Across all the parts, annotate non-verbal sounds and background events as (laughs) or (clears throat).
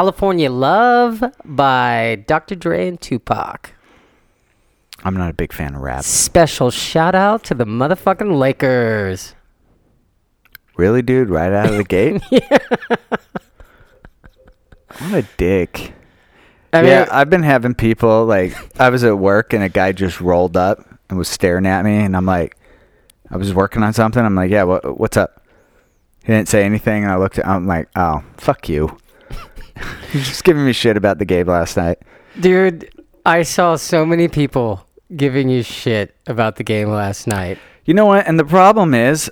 California Love by Dr. Dre and Tupac. I'm not a big fan of rap. Special shout out to the motherfucking Lakers. Really, dude? Right out of the gate? (laughs) What a dick. I mean, yeah, I've been having people like I was at work and a guy just rolled up and was staring at me and I'm like I was working on something. I'm like, "Yeah, what what's up?" He didn't say anything and I looked at I'm like, "Oh, fuck you." (laughs) He's just giving me shit about the game last night. dude, I saw so many people giving you shit about the game last night. You know what? And the problem is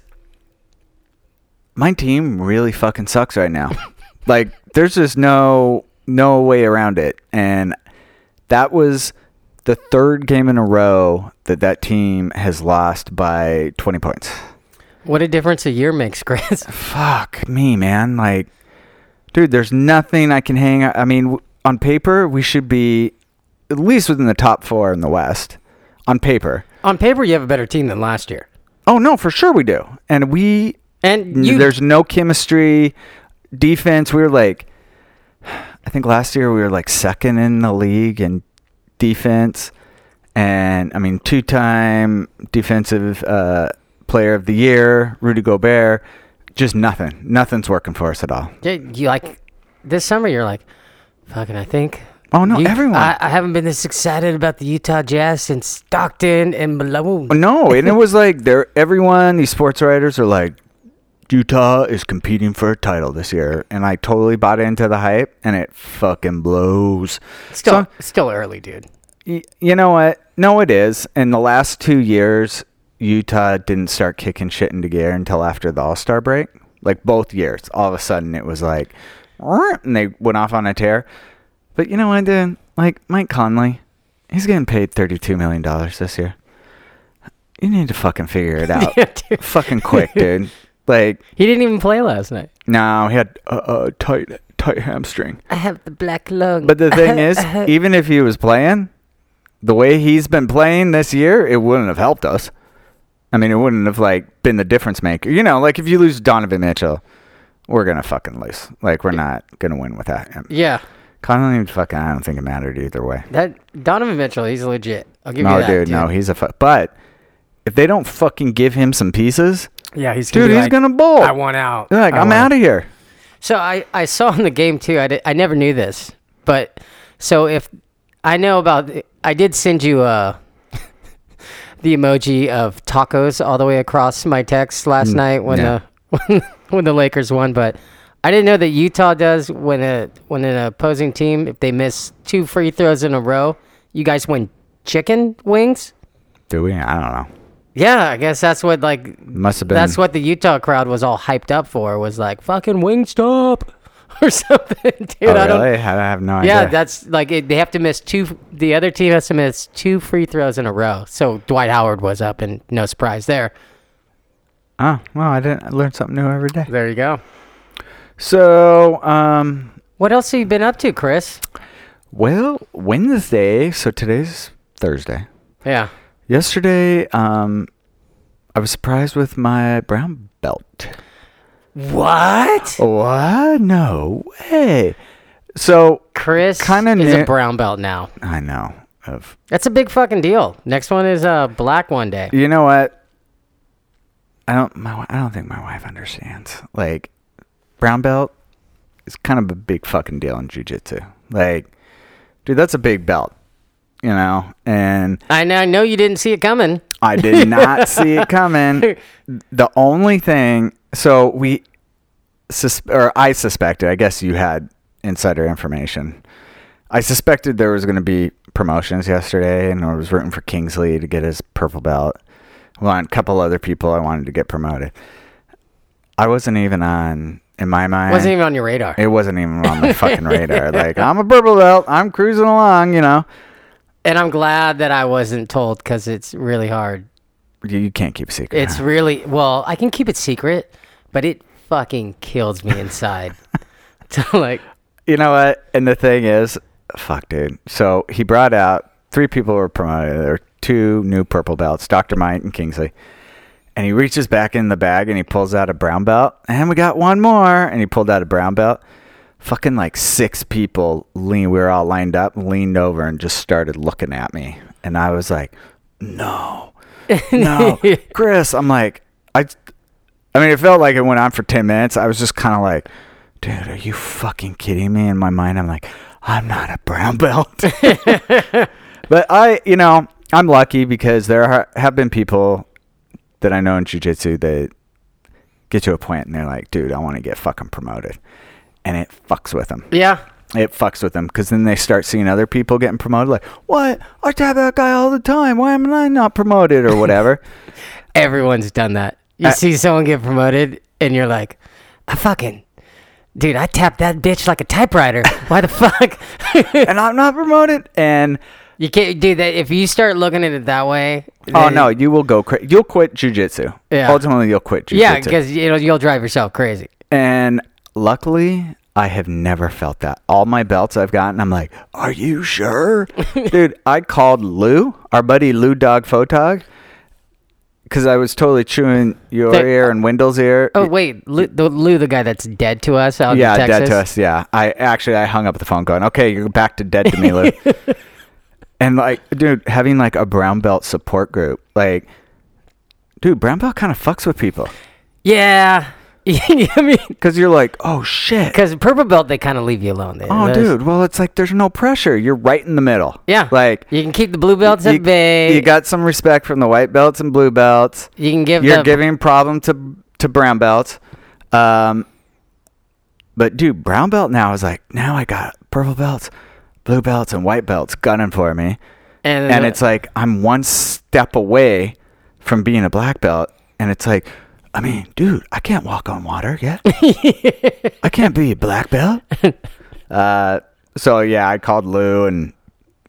my team really fucking sucks right now. (laughs) like there's just no no way around it. And that was the third game in a row that that team has lost by 20 points. What a difference a year makes, Chris. Fuck me, man. Like dude, there's nothing I can hang I mean, on paper we should be at least within the top 4 in the West. On paper. On paper, you have a better team than last year. Oh no, for sure we do. And we And you, there's no chemistry. Defense, we were like, (sighs) I think last year we were like second in the league in defense, and I mean two-time defensive uh, player of the year, Rudy Gobert. Just nothing. Nothing's working for us at all. yeah, you like this summer. You're like, fucking. I think. Oh no, You- everyone. I, I haven't been this excited about the Utah Jazz since Stockton and Malone. no, and it (laughs) was like they're everyone. These sports writers are like, Utah is competing for a title this year, and I totally bought into the hype, and it fucking blows. Still, So- still early, dude. Y- You know what? No, it is. In the last two years, Utah didn't start kicking shit into gear until after the All Star break. Like both years, all of a sudden it was like, and they went off on a tear. But you know what, dude? Like Mike Conley, he's getting paid thirty-two million dollars this year. You need to fucking figure it (laughs) out, Yeah, dude. fucking quick, dude. Like, He didn't even play last night. no, he had a, a tight, tight hamstring. I have the black lung. But the thing is, (laughs) even if he was playing, the way he's been playing this year, it wouldn't have helped us. I mean, it wouldn't have like been the difference maker. You know, like if you lose Donovan Mitchell, we're gonna fucking lose. Like we're not gonna win without him. yeah, Conley, fucking, I don't think it mattered either way. that Donovan Mitchell, he's legit. I'll give No, you that, No, dude, no, he's a. Fu- but if they don't fucking give him some pieces, yeah, he's gonna dude, be he's like, gonna bowl. I want out. They're like, I I'm out of here. So I, I saw in the game too. I, did, I never knew this, but so if I know about, I did send you uh, the emoji of tacos all the way across my text last hmm. night when the (laughs) when the Lakers won. But I didn't know that Utah does when a when an opposing team if they miss two free throws in a row, you guys win chicken wings. Do we? I don't know. Yeah, I guess that's what like Must have been. that's what the Utah crowd was all hyped up for was like fucking Wingstop (laughs) or something, (laughs) dude. Oh, I don't. really? I have no idea. Yeah, that's like it, they have to miss two. The other team has to miss two free throws in a row. So Dwight Howard was up, and no surprise there. Oh, well, I didn't I learn something new every day. There you go. So, um, What else have you been up to, Chris? well, Wednesday. So today's Thursday. Yeah. Yesterday, um, I was surprised with my brown belt. What? What? No way. So Chris Kinda is ne- a brown belt now. I know of. That's a big fucking deal. Next one is uh black one day. You know what? I don't. My, I don't think my wife understands. Like, brown belt is kind of a big fucking deal in jujitsu. Like, dude, that's a big belt. You know, and I know, I know you didn't see it coming. I did not (laughs) see it coming. The only thing, so we, sus- or I suspected. I guess you had insider information. I suspected there was going to be promotions yesterday, and I was rooting for Kingsley to get his purple belt. Well, a couple other people I wanted to get promoted. I wasn't even on in my mind. Wasn't even on your radar. it wasn't even on my fucking (laughs) radar. Like I'm a purple belt. I'm cruising along. You know. And I'm glad that I wasn't told because it's really hard. You, you can't keep a secret. It's really well. I can keep it secret, but it fucking kills me inside. (laughs) to like, You know what? And the thing is, fuck, dude. So he brought out three people were promoted. There were two new purple belts, Dr. Mike and Kingsley. And he reaches back in the bag and he pulls out a brown belt. And we got one more. And he pulled out a brown belt. Fucking like six people lean. We were all lined up, leaned over, and just started looking at me. And I was like, no, (laughs) no, Chris. I'm like, I, I mean, it felt like it went on for 10 minutes. I was just kind of like, dude, are you fucking kidding me? In my mind, I'm like, I'm not a brown (laughs) belt. (laughs) but I, you know, I'm lucky because there are, have been people that I know in jujitsu that get to a point and they're like, dude, I want to get fucking promoted. And it fucks with them. Yeah. It fucks with them because then they start seeing other people getting promoted. Like, what? I tap that guy all the time. Why am I not promoted or whatever? (laughs) Everyone's done that. You I- see someone get promoted, and you're like, I fucking, dude, I tapped that bitch like a typewriter. Why the fuck? (laughs) and I'm not promoted. And you can't do that. If you start looking at it that way. oh no, you will go. Cra- you'll quit jujitsu. Yeah. Ultimately, you'll quit jujitsu. Yeah, because you know, you'll drive yourself crazy. And luckily, I have never felt that. All my belts I've gotten, I'm like, are you sure? (laughs) Dude, I called Lou, our buddy Lou Dog Photog, because I was totally chewing your ear uh, and Wendell's ear. Oh wait, Lou the, Lou, the guy that's dead to us out yeah, in Texas. dead to us. Yeah. I actually, I hung up the phone going, okay, you're back to dead to me, Lou. (laughs) and like, dude, having like a brown belt support group, like, dude, brown belt kind of fucks with people. Yeah, (laughs) I mean, Because you're like, oh shit. because purple belt they kind of leave you alone. They, Oh, those- dude. Well, it's like there's no pressure. You're right in the middle. Yeah, Like you can keep the blue belts you, at bay. you got some respect from the white belts and blue belts. you can give You're the giving problem to to brown belts. Um, but dude, brown belt now is like now I got purple belts, blue belts, and white belts gunning for me, and, and it's like I'm one step away from being a black belt, and it's like. I mean, dude, I can't walk on water yet. (laughs) I can't be a black belt. (laughs) Uh, so yeah, I called Lou and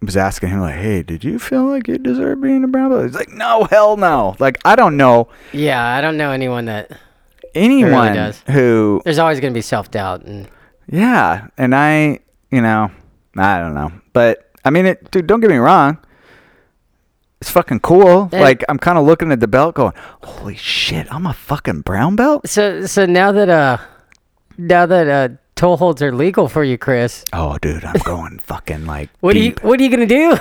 was asking him like, "Hey, did you feel like you deserve being a brown belt?" He's like, "No, hell no." Like I don't know yeah, I don't know anyone that. anyone does. who, There's always gonna be self doubt, and yeah, and I, you know, I don't know, but I mean, it, dude. Don't get me wrong. It's fucking cool. Like I'm kind of looking at the belt, going, "Holy shit, I'm a fucking brown belt." so so now that uh now that uh toe holds are legal for you, Chris, Oh, dude, I'm going (laughs) fucking like what are you what are you gonna do?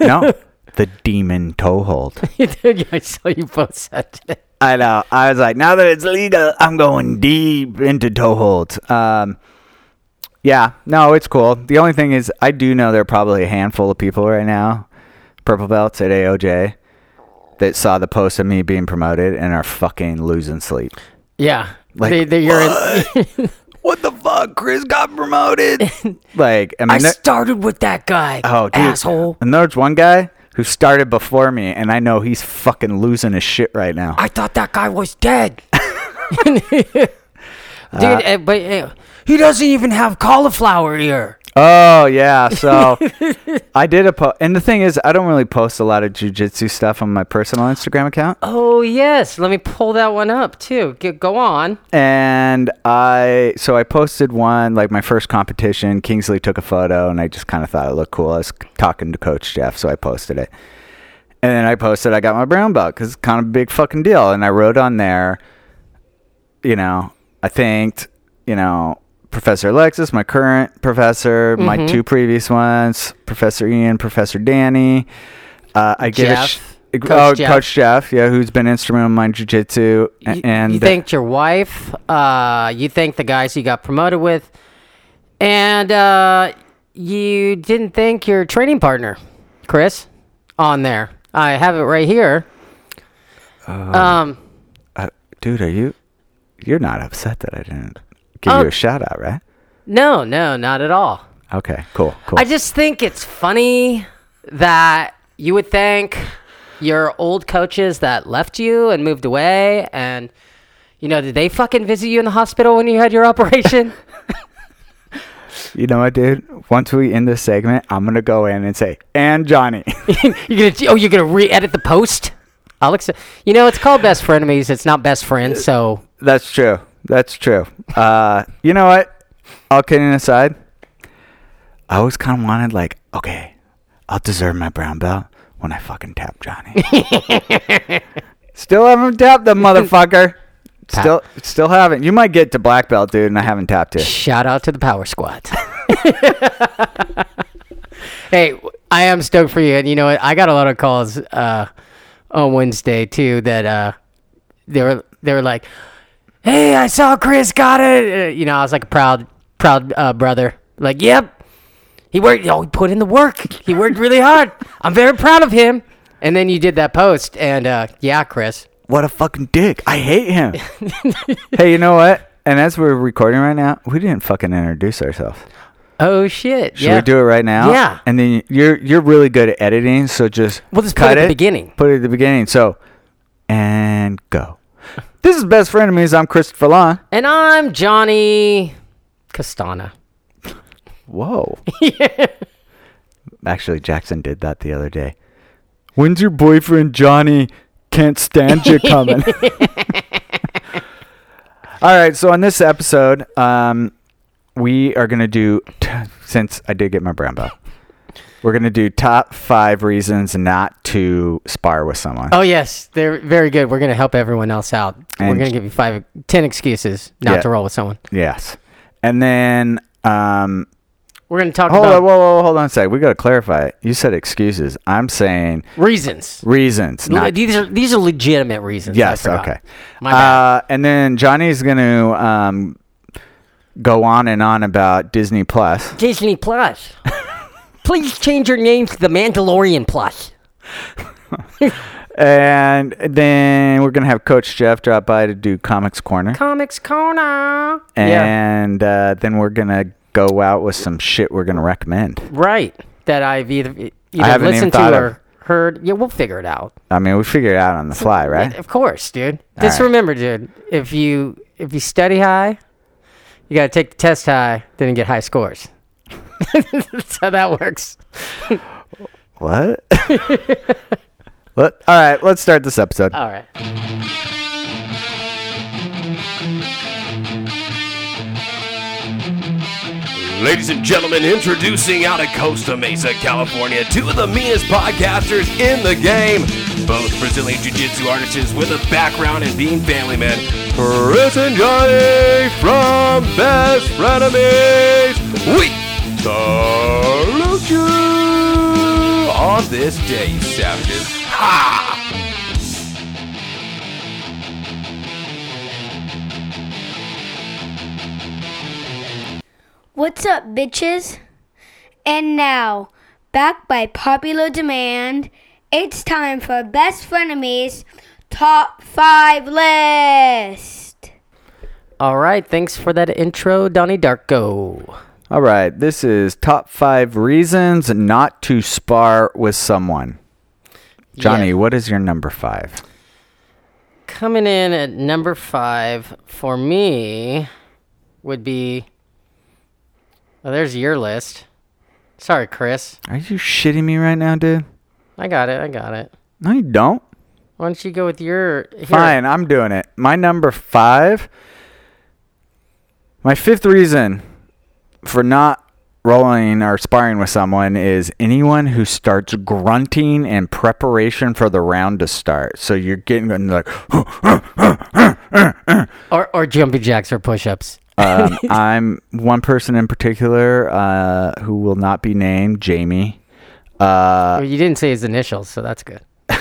(laughs) no, the demon toe hold. (laughs) Dude, I saw you post that. today. I know. I was like, now that it's legal, I'm going deep into toe holds. Um, yeah, no, it's cool. The only thing is, I do know there are probably a handful of people right now, purple belts at AOJ, that saw the post of me being promoted and are fucking losing sleep. Yeah, Like, they, they, you're in, What (laughs) the fuck? Chris got promoted. (laughs) like, I mean, I there- started with that guy. oh, dude. asshole! And there's one guy who started before me, and I know he's fucking losing his shit right now. I thought that guy was dead. (laughs) Dude, uh, but uh, he doesn't even have cauliflower ear. Oh yeah, so (laughs) I did a post, and the thing is, I don't really post a lot of jujitsu stuff on my personal Instagram account, Oh yes, let me pull that one up too. G- go on. and I so I posted one like my first competition. Kingsley took a photo, and I just kind of thought it looked cool. I was talking to Coach Jeff, so I posted it, and then I posted I got my brown belt because it's kind of a big fucking deal, and I wrote on there, you know, I thanked, you know. Professor Alexis, my current professor, my Mhm. two previous ones, Professor Ian, Professor Danny. Uh, I get a sh- Jeff, Coach oh, Jeff. Coach Jeff, yeah, who's been instrumental in my jujitsu, You, and you thanked your wife. Uh, you thanked the guys you got promoted with, and uh, you didn't thank your training partner, Chris, on there. I have it right here. um, uh, dude, are you? You're not upset that I didn't give you a shout out, right? no, no, not at all. Okay, cool, cool. I just think it's funny that you would thank your old coaches that left you and moved away and you know did they fucking visit you in the hospital when you had your (laughs) operation you know what, dude? Once we end this segment, I'm gonna go in and say, "And Johnny." (laughs) you're gonna oh you're gonna re-edit the post i'll you know it's called best frenemies it's not best friends so That's true. That's true. Uh, you know what? All kidding aside, I always kind of wanted like, okay, I'll deserve my brown belt when I fucking tap Johnny. (laughs) Still haven't tapped the motherfucker. (laughs) Still, still haven't. You might get to black belt, dude, and I haven't tapped it. Shout out to the Power Squad. (laughs) hey, I am stoked for you, and you know what? I got a lot of calls uh, on Wednesday too. That uh, they were they were like, "Hey, I saw Chris got it." Uh, you know, I was like a proud proud uh, brother. Like, yep, he worked. Oh, he put in the work. He worked really hard. I'm very proud of him. And then you did that post, and uh, yeah, Chris. What a fucking dick. I hate him. (laughs) hey, you know what? And as we're recording right now, we didn't fucking introduce ourselves. Oh shit! Should yeah. we do it right now? Yeah. And then you're you're really good at editing, so just We'll just put it at the beginning. Put it at the beginning. So, and go. This is Best Frenemies. I'm Christopher Lawn. And I'm Johnny Castana. Whoa. (laughs) Actually, Jackson did that the other day. When's your boyfriend Johnny can't stand you (laughs) coming? (laughs) All right, so on this episode, um, we are gonna do t- since I did get my brown belt, we're gonna do top five reasons not to spar with someone. Oh yes, they're very good. We're gonna help everyone else out. We're gonna give you five, ten excuses not Yeah. to roll with someone. Yes, and then um, We're gonna talk hold about on, whoa, whoa, hold on a sec. We gotta clarify. It. You said excuses. I'm saying reasons. reasons, Le- not these are these are legitimate reasons. Yes. Okay. My bad. Uh, and then Johnny's going to um, go on and on about Disney Plus. Disney Plus. (laughs) Please change your name to the Mandalorian Plus. (laughs) And then we're going to have Coach Jeff drop by to do Comics Corner. Comics Corner. yeah. And uh, then we're going to go out with some shit we're going to recommend. Right. That I've either either haven't even listened thought to of- or heard. Yeah, we'll figure it out. I mean, we figure it out on the fly, right? Of course, dude. Just right. remember, dude. If you if you study high, you gotta take the test high, then you get high scores. That's how that works. What? what? All right, let's start this episode. All right. Ladies and gentlemen, introducing out of Costa Mesa, California, two of the meanest podcasters in the game. Both Brazilian Jiu Jitsu artists with a background in being family men. Chris and Johnny from Best Frenemies. We salute you on this day, savages. Ha! What's up, bitches? And now, back by popular demand, it's time for Best Frenemies Top 5 List. All right. Thanks for that intro, Donnie Darko. All right, this is top five reasons not to spar with someone. Johnny, Yeah. what is your number five? Coming in at number five for me would be. Well, there's your list. Sorry, Chris. Are you shitting me right now, dude? I got it. I got it. No, you don't. Why don't you go with your? Here. Fine, I'm doing it. My number five. My fifth reason for not rolling or sparring with someone is anyone who starts grunting in preparation for the round to start. So you're getting like, Or or jumping jacks or push-ups. um, (laughs) I'm one person in particular uh, who will not be named, Jamie. Uh, Well, you didn't say his initials, so that's good. (laughs)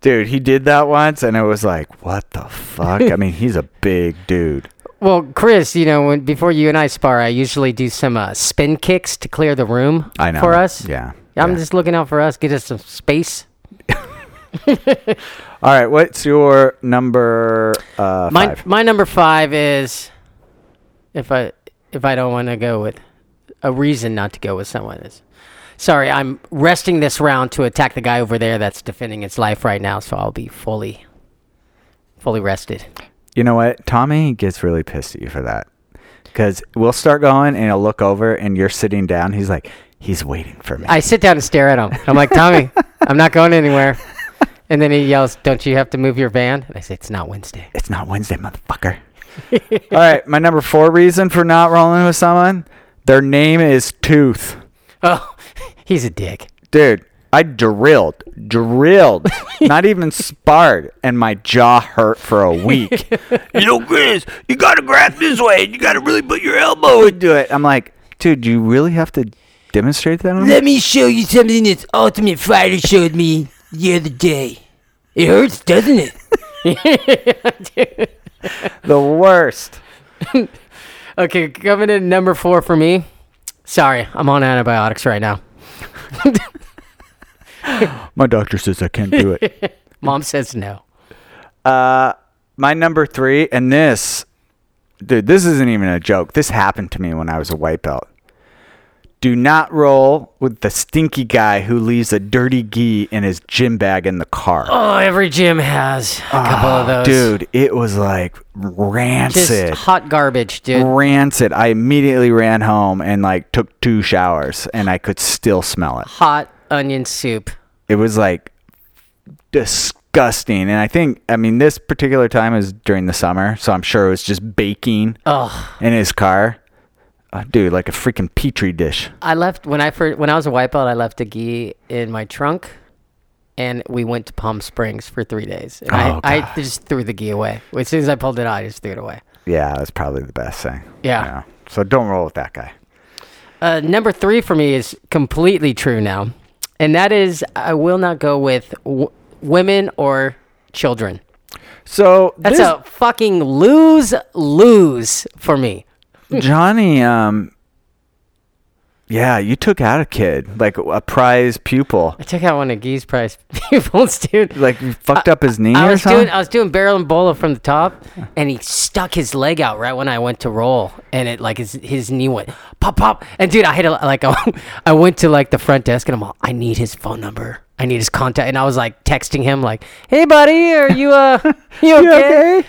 dude, he did that once, and it was like, what the fuck? I mean, he's a big dude. Well, Chris, you know, when before you and I spar, I usually do some uh, spin kicks to clear the room I know for us. Yeah. I'm yeah. just looking out for us, get us some space. (laughs) All right, what's your number uh, My five? my number five is if I if I don't want to go with a reason not to go with someone is sorry, I'm resting this round to attack the guy over there that's defending its life right now, so I'll be fully fully rested. You know what? Tommy gets really pissed at you for that. Because we'll start going, and he'll look over, and you're sitting down. He's like, he's waiting for me. I sit down and stare at him. I'm like, Tommy, I'm not going anywhere. (laughs) And then he yells, "Don't you have to move your van?" And I say, "It's not Wednesday." it's not Wednesday, motherfucker. (laughs) All right, my number four reason for not rolling with someone, their name is Tooth. Oh, (laughs) he's a dick. Dude, I drilled, drilled, (laughs) not even sparred, and my jaw hurt for a week. (laughs) You know, Chris, you gotta grab this way. and You gotta really put your elbow in. Do it. I'm like, dude, do you really have to demonstrate that on me? Let me show you something this Ultimate Fighter showed me the other day. It hurts, doesn't it? (laughs) The worst. Okay, coming in number four for me. Sorry, I'm on antibiotics right now. (laughs) My doctor says I can't do it. (laughs) Mom says no. Uh, my number three, and this, dude, this isn't even a joke. This happened to me when I was a white belt. Do not roll with the stinky guy who leaves a dirty gi in his gym bag in the car. Oh, every gym has a couple of those. Dude, it was like rancid. Just hot garbage, dude. rancid. I immediately ran home and like took two showers and I could still smell it. Hot onion soup. It was like disgusting. And I think, I mean, this particular time is during the summer, so I'm sure it was just baking Oh, in his car. Uh, dude, like a freaking petri dish. I left when I first when I was a white belt. I left a gi in my trunk, and we went to Palm Springs for three days. And Oh, I, I just threw the gi away. As soon as I pulled it out, I just threw it away. Yeah, that's probably the best thing. Yeah. So don't roll with that guy. Uh, number three for me is completely true now, and that is I will not go with w- women or children. So That's this- a fucking lose lose for me. Johnny, um, yeah, you took out a kid, like a prize pupil. I took out one of Gee's prize (laughs) pupils, dude. Like you fucked up his knee I or was something. doing I was doing berimbolo from the top, and he stuck his leg out right when I went to roll, and it like his his knee went pop pop, and dude, I had to like (laughs) I went to like the front desk, and I'm all, I need his phone number, I need his contact, and I was like texting him like, Hey buddy, are you uh (laughs) you okay?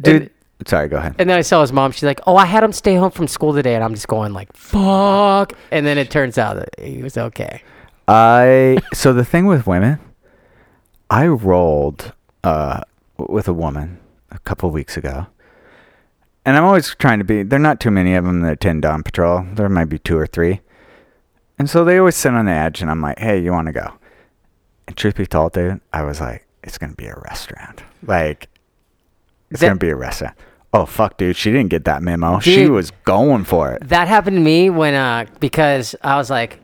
Dude, sorry, go ahead. And then I saw his mom. She's like, "Oh, I had him stay home from school today," and I'm just going like, "Fuck!" And then it turns out that he was okay. I so the thing with women, I rolled uh with a woman a couple weeks ago, and I'm always trying to be. There are not too many of them that attend Dawn Patrol. There might be two or three, and so they always sit on the edge, and I'm like, "Hey, you want to go?" And truth be told, dude, I was like, "It's gonna be a restaurant. Like, it's That- gonna be a restaurant." Oh fuck, dude, she didn't get that memo. she was going for it. That happened to me when uh because I was like,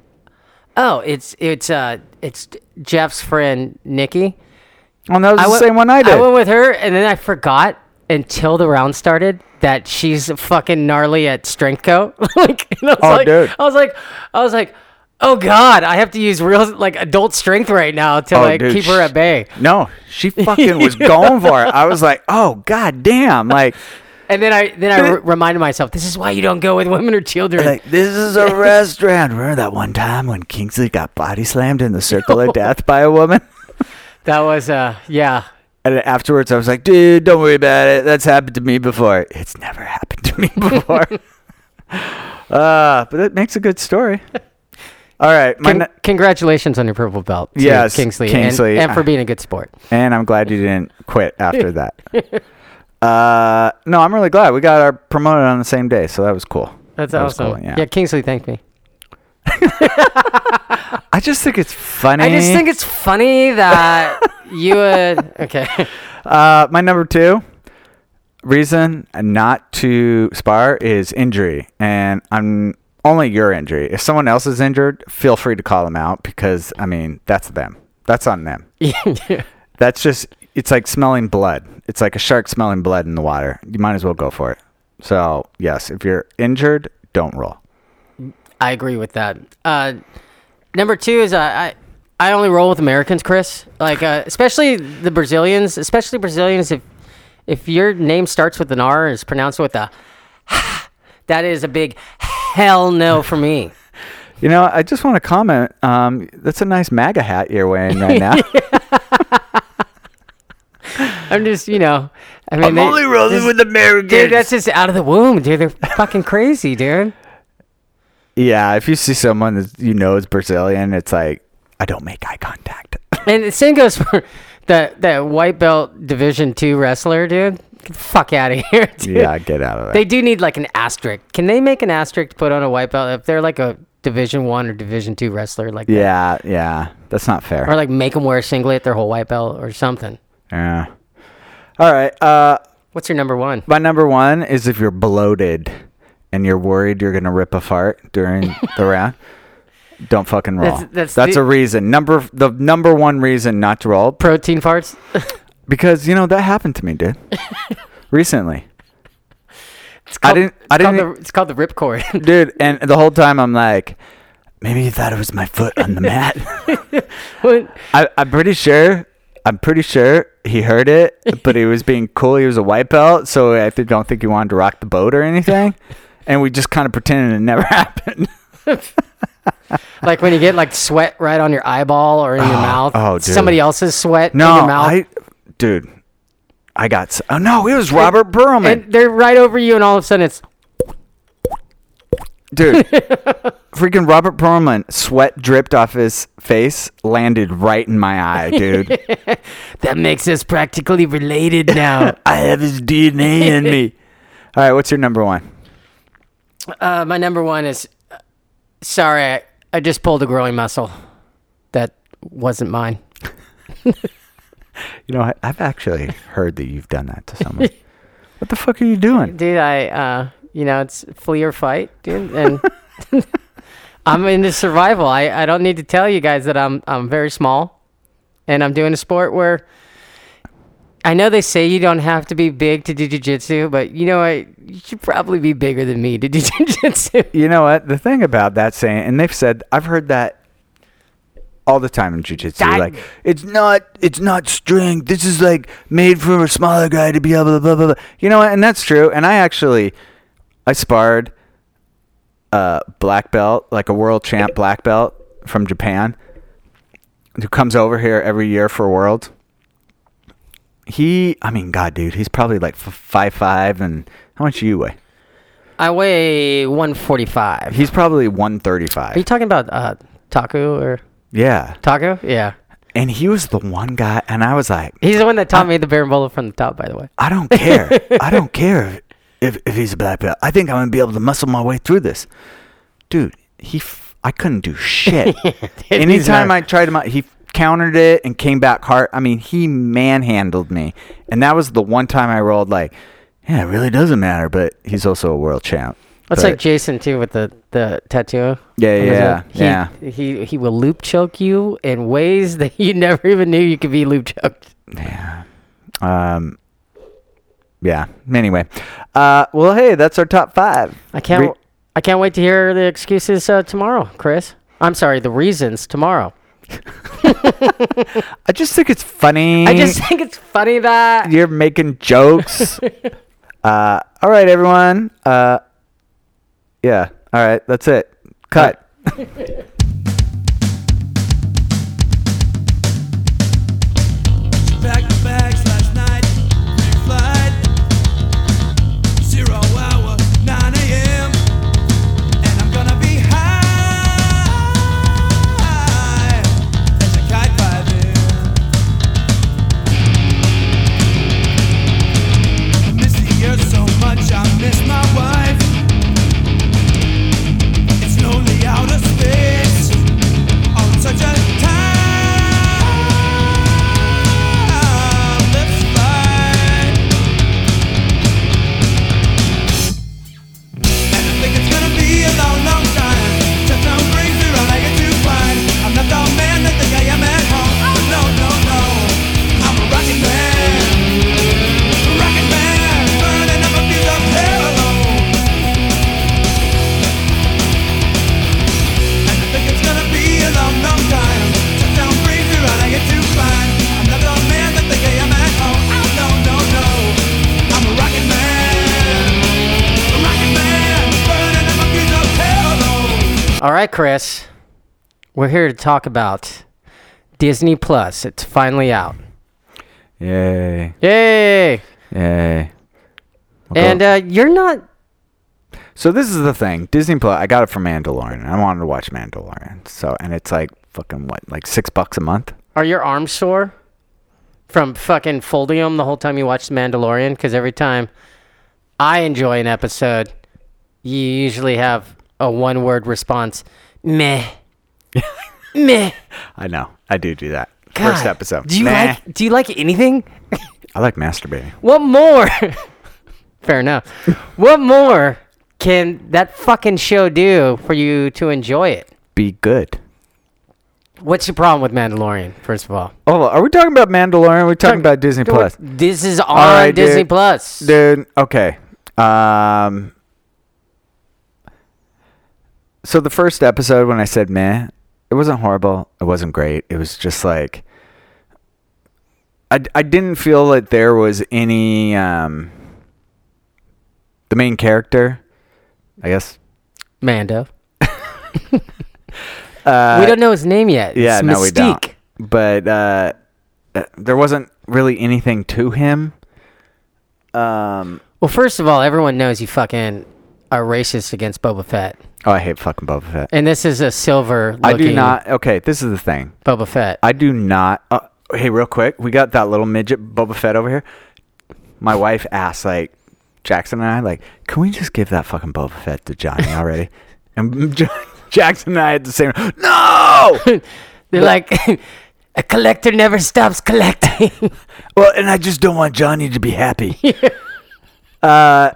"Oh, it's it's uh it's Jeff's friend Nikki." Oh, that was the went- same one I did. I went with her, and then I forgot until the round started that she's fucking gnarly at strength co. (laughs) like, and I was Oh, like, dude. I was like, I was like, oh god, I have to use real like adult strength right now to Oh, like dude, keep her at bay. No, she fucking was going for it. I was like, oh god damn, like, (laughs) And then I then I (laughs) re- reminded myself, this is why you don't go with women or children. like this is a (laughs) restaurant. Remember that one time when Kingsley got body slammed in the circle of death by a woman? that was uh yeah. And afterwards, I was like, dude, don't worry about it. That's happened to me before. It's never happened to me before. uh, but it makes a good story. All right, my Con- congratulations on your purple belt. Yes, Kingsley, Kingsley. And, and for being a good sport. and I'm glad you didn't quit after that. (laughs) Uh, no, I'm really glad we got our promoted on the same day, so that was cool. That's That awesome. cool, yeah. yeah, Kingsley thanked me. (laughs) I just think it's funny. I just think it's funny that (laughs) you would. Okay. Uh, my number two reason not to spar is injury, and I'm only your injury. If someone else is injured, feel free to call them out because I mean that's them. That's on them. (laughs) yeah. That's just it's like smelling blood. It's like a shark smelling blood in the water. You might as well go for it. So yes, if you're injured, don't roll. I agree with that. Uh, number two is uh, I I only roll with Americans, Chris. Like uh, especially the Brazilians, especially Brazilians. If if your name starts with an R and is pronounced with a, that is a big hell no for me. (laughs) You know, I just want to comment. Um, that's a nice MAGA hat you're wearing right now. (laughs) I'm just you know. I mean, they- rolling this- with Americans. dude. That's just out of the womb, dude. They're fucking crazy, dude. yeah, if you see someone that you know is Brazilian, it's like I don't make eye contact. And the same goes for (laughs) that that white belt Division Two wrestler, dude. Get fuck out of here, (laughs) dude. yeah, get out of there. They do need like an asterisk. Can they make an asterisk to put on a white belt if they're like a Division One or Division Two wrestler like that. Yeah, yeah. That's not fair. Or like make them wear a singlet, their whole white belt, or something. Yeah. All right. Uh, What's your number one? my number one is if you're bloated and you're worried you're gonna rip a fart during (laughs) the round. Don't fucking roll. That's- that's a the- reason. Number the number one reason not to roll Protein farts. (laughs) because you know that happened to me, dude. (laughs) Recently, It's I didn't- I it's called didn't- the, it's called the ripcord. (laughs) dude. And the whole time I'm like, maybe you thought it was my foot on the mat. (laughs) I, I'm pretty sure. I'm pretty sure he heard it, but he was being cool. He was a white belt, so I th- don't think he wanted to rock the boat or anything. And we just kind of pretended it never happened. like when you get like sweat right on your eyeball or in your oh, mouth. oh, dude. Somebody else's sweat in your mouth. I, dude, I got. Oh no, it was Robert Perlman, and they're right over you, and all of a sudden it's dude. (laughs) freaking Robert Perlman, sweat dripped off his face, landed right in my eye, dude. (laughs) that makes us practically related now. (laughs) I have his DNA in me. All right, what's your number one? uh, my number one is uh, sorry, I, I just pulled a growing muscle. That wasn't mine. You know, I, I've actually heard that you've done that to someone. (laughs) what the fuck are you doing? dude i uh you know it's flee or fight dude and (laughs) i'm into survival i i don't need to tell you guys that i'm i'm very small and i'm doing a sport where i know they say you don't have to be big to do jiu-jitsu but you know what you should probably be bigger than me to do (laughs) jiu-jitsu You know what? The thing about that saying, and they've said, I've heard that all the time in jujitsu. Like, it's not, it's not strength. This is like made for a smaller guy to be able to blah blah blah. You know what? And that's true. And I actually, I sparred a black belt, like a world champ black belt from Japan, who comes over here every year for Worlds. He, I mean, God, dude, he's probably like five five, and how much do you weigh? i weigh 145 He's probably one thirty five. are you talking about uh taco or Yeah. taco yeah And he was the one guy, and I was like, he's the one that taught me the berimbolo from the top by the way I don't care. (laughs) I don't care if, if, if he's a black belt. I think I'm going to be able to muscle my way through this. Dude, he, f- I couldn't do shit. (laughs) Anytime I tried him out, he countered it and came back hard. I mean, he manhandled me. And that was the one time I rolled like, yeah, it really doesn't matter, but he's also a world champ. That's But- like Jason too with the the tattoo. Yeah, yeah. He, yeah. He he will loop choke you in ways (laughs) that you never even knew you could be loop choked. Yeah. Um. Yeah. Anyway, uh. Well, hey, that's our top five. I can't Re- I can't wait to hear the excuses uh, tomorrow, Chris. I'm sorry, the reasons tomorrow. (laughs) I just think it's funny. I just think it's funny that you're making jokes. (laughs) uh. All right, everyone. Uh. Yeah. All right. That's it. Cut. (laughs) right, Chris. We're here to talk about Disney Plus. It's finally out. Yay. Yay! Yay. We'll And uh, you're not so this is the thing. Disney Plus. I got it from Mandalorian. I wanted to watch Mandalorian. So and it's like fucking what, like six bucks a month. Are your arms sore from fucking folding them the whole time you watch The Mandalorian? Because every time I enjoy an episode, you usually have a one word response Meh. (laughs) Meh. I know. I do do that. God, First episode. Do you Meh. like? Do you like anything? (laughs) I like masturbating. What more? (laughs) Fair enough. what more can that fucking show do for you to enjoy it? Be good. What's your problem with Mandalorian? First of all, Oh, are we talking about Mandalorian? We're we talking about Disney Plus? This is on right, Disney dude. Plus. Dude, okay. Um So the first episode when I said meh, it wasn't horrible. It wasn't great. It was just like I, I didn't feel that there was any um the main character, I guess. Mando. Uh (laughs) we don't know his name yet. Yeah, it's no, we don't. But uh, uh, there wasn't really anything to him. Um, Well, first of all, everyone knows you fucking are racist against Boba Fett, oh, I hate fucking Boba Fett. and this is a silver. I do not. Okay, this is the thing. Boba Fett. I do not. Uh, hey, real quick, we got that little midget Boba Fett over here. My wife asked, like, Jackson and I, like, can we just give that fucking Boba Fett to Johnny (laughs) already? and (laughs) J- Jackson and I had the same. No. (laughs) They're like, a collector never stops collecting. Well, and I just don't want Johnny to be happy. uh,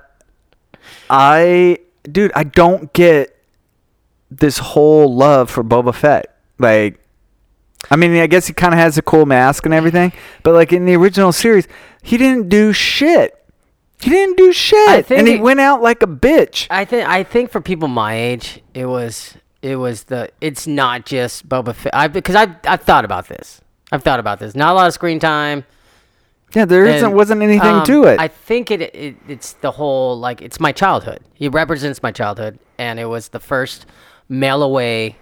I, dude, I don't get this whole love for Boba Fett. Like, I mean, I guess he kind of has a cool mask and everything, but like in the original series, he didn't do shit. He didn't do shit, think and he it- went out like a bitch. I think I think for people my age, it was it was the it's not just Boba Fett. I because I I've thought about this. I've thought about this. Not a lot of screen time. Yeah, there and, not wasn't anything um, to it. I think it, it it's the whole like it's my childhood. He represents my childhood, and it was the first mail away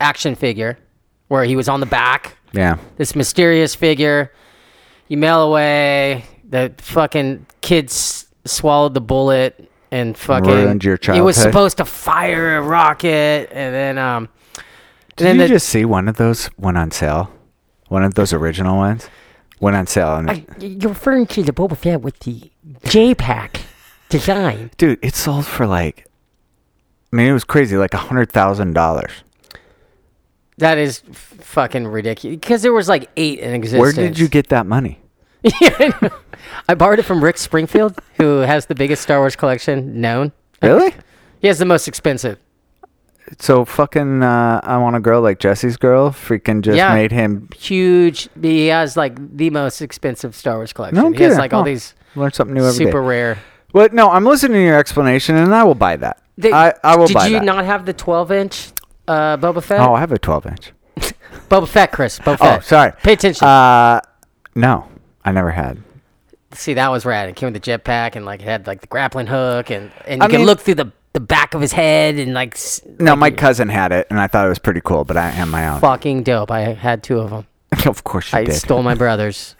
action figure where he was on the back. yeah, This mysterious figure. You mail away. The fucking kids swallowed the bullet and fucking. Ruined your It was supposed to fire a rocket, and then um. did and you the- just see one of those went on sale? One of those original ones went on sale, and I, you're referring to the Boba Fett with the J-Pack design. dude, it sold for like, I mean, it was crazy, like a hundred thousand dollars. That is fucking ridiculous. Because there was like eight in existence. Where did you get that money? (laughs) I borrowed it from Rick Springfield, who has the biggest Star Wars collection known. Really? He has the most expensive. So fucking, uh, I want a girl like Jesse's girl. Freaking just Yeah. made him Huge. He has like the most expensive Star Wars collection. No he has kidding. like all these learn something new every day. super rare. But no, I'm listening to your explanation, and I will buy that. They- I, I will did buy you that. not have the 12 inch uh, Boba Fett? oh, I have a 12 inch. (laughs) Boba Fett, Chris. Boba Oh, Fett. sorry. Pay attention. Uh, no, I never had. See, that was rad. It came with the jetpack and like it had like the grappling hook and and you I can mean- look through the the back of his head and like. s- No, like, my cousin had it, and I thought it was pretty cool, but I am my own. fucking dope. I had two of them. (laughs) of course you I did. stole my (laughs) brother's.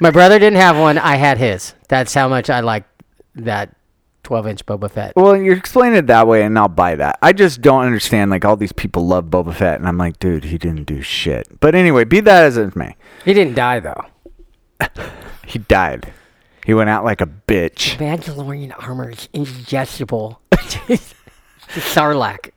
my brother didn't have one. I had his. That's how much I like that 12 inch Boba Fett. Well, you're explaining it that way, and I'll buy that. I just don't understand. Like all these people love Boba Fett, and I'm like, dude, he didn't do shit. But anyway, be that as it may, He didn't die though. (laughs) he died. He went out like a bitch. Mandalorian armor is ingestible. (laughs) Sarlacc.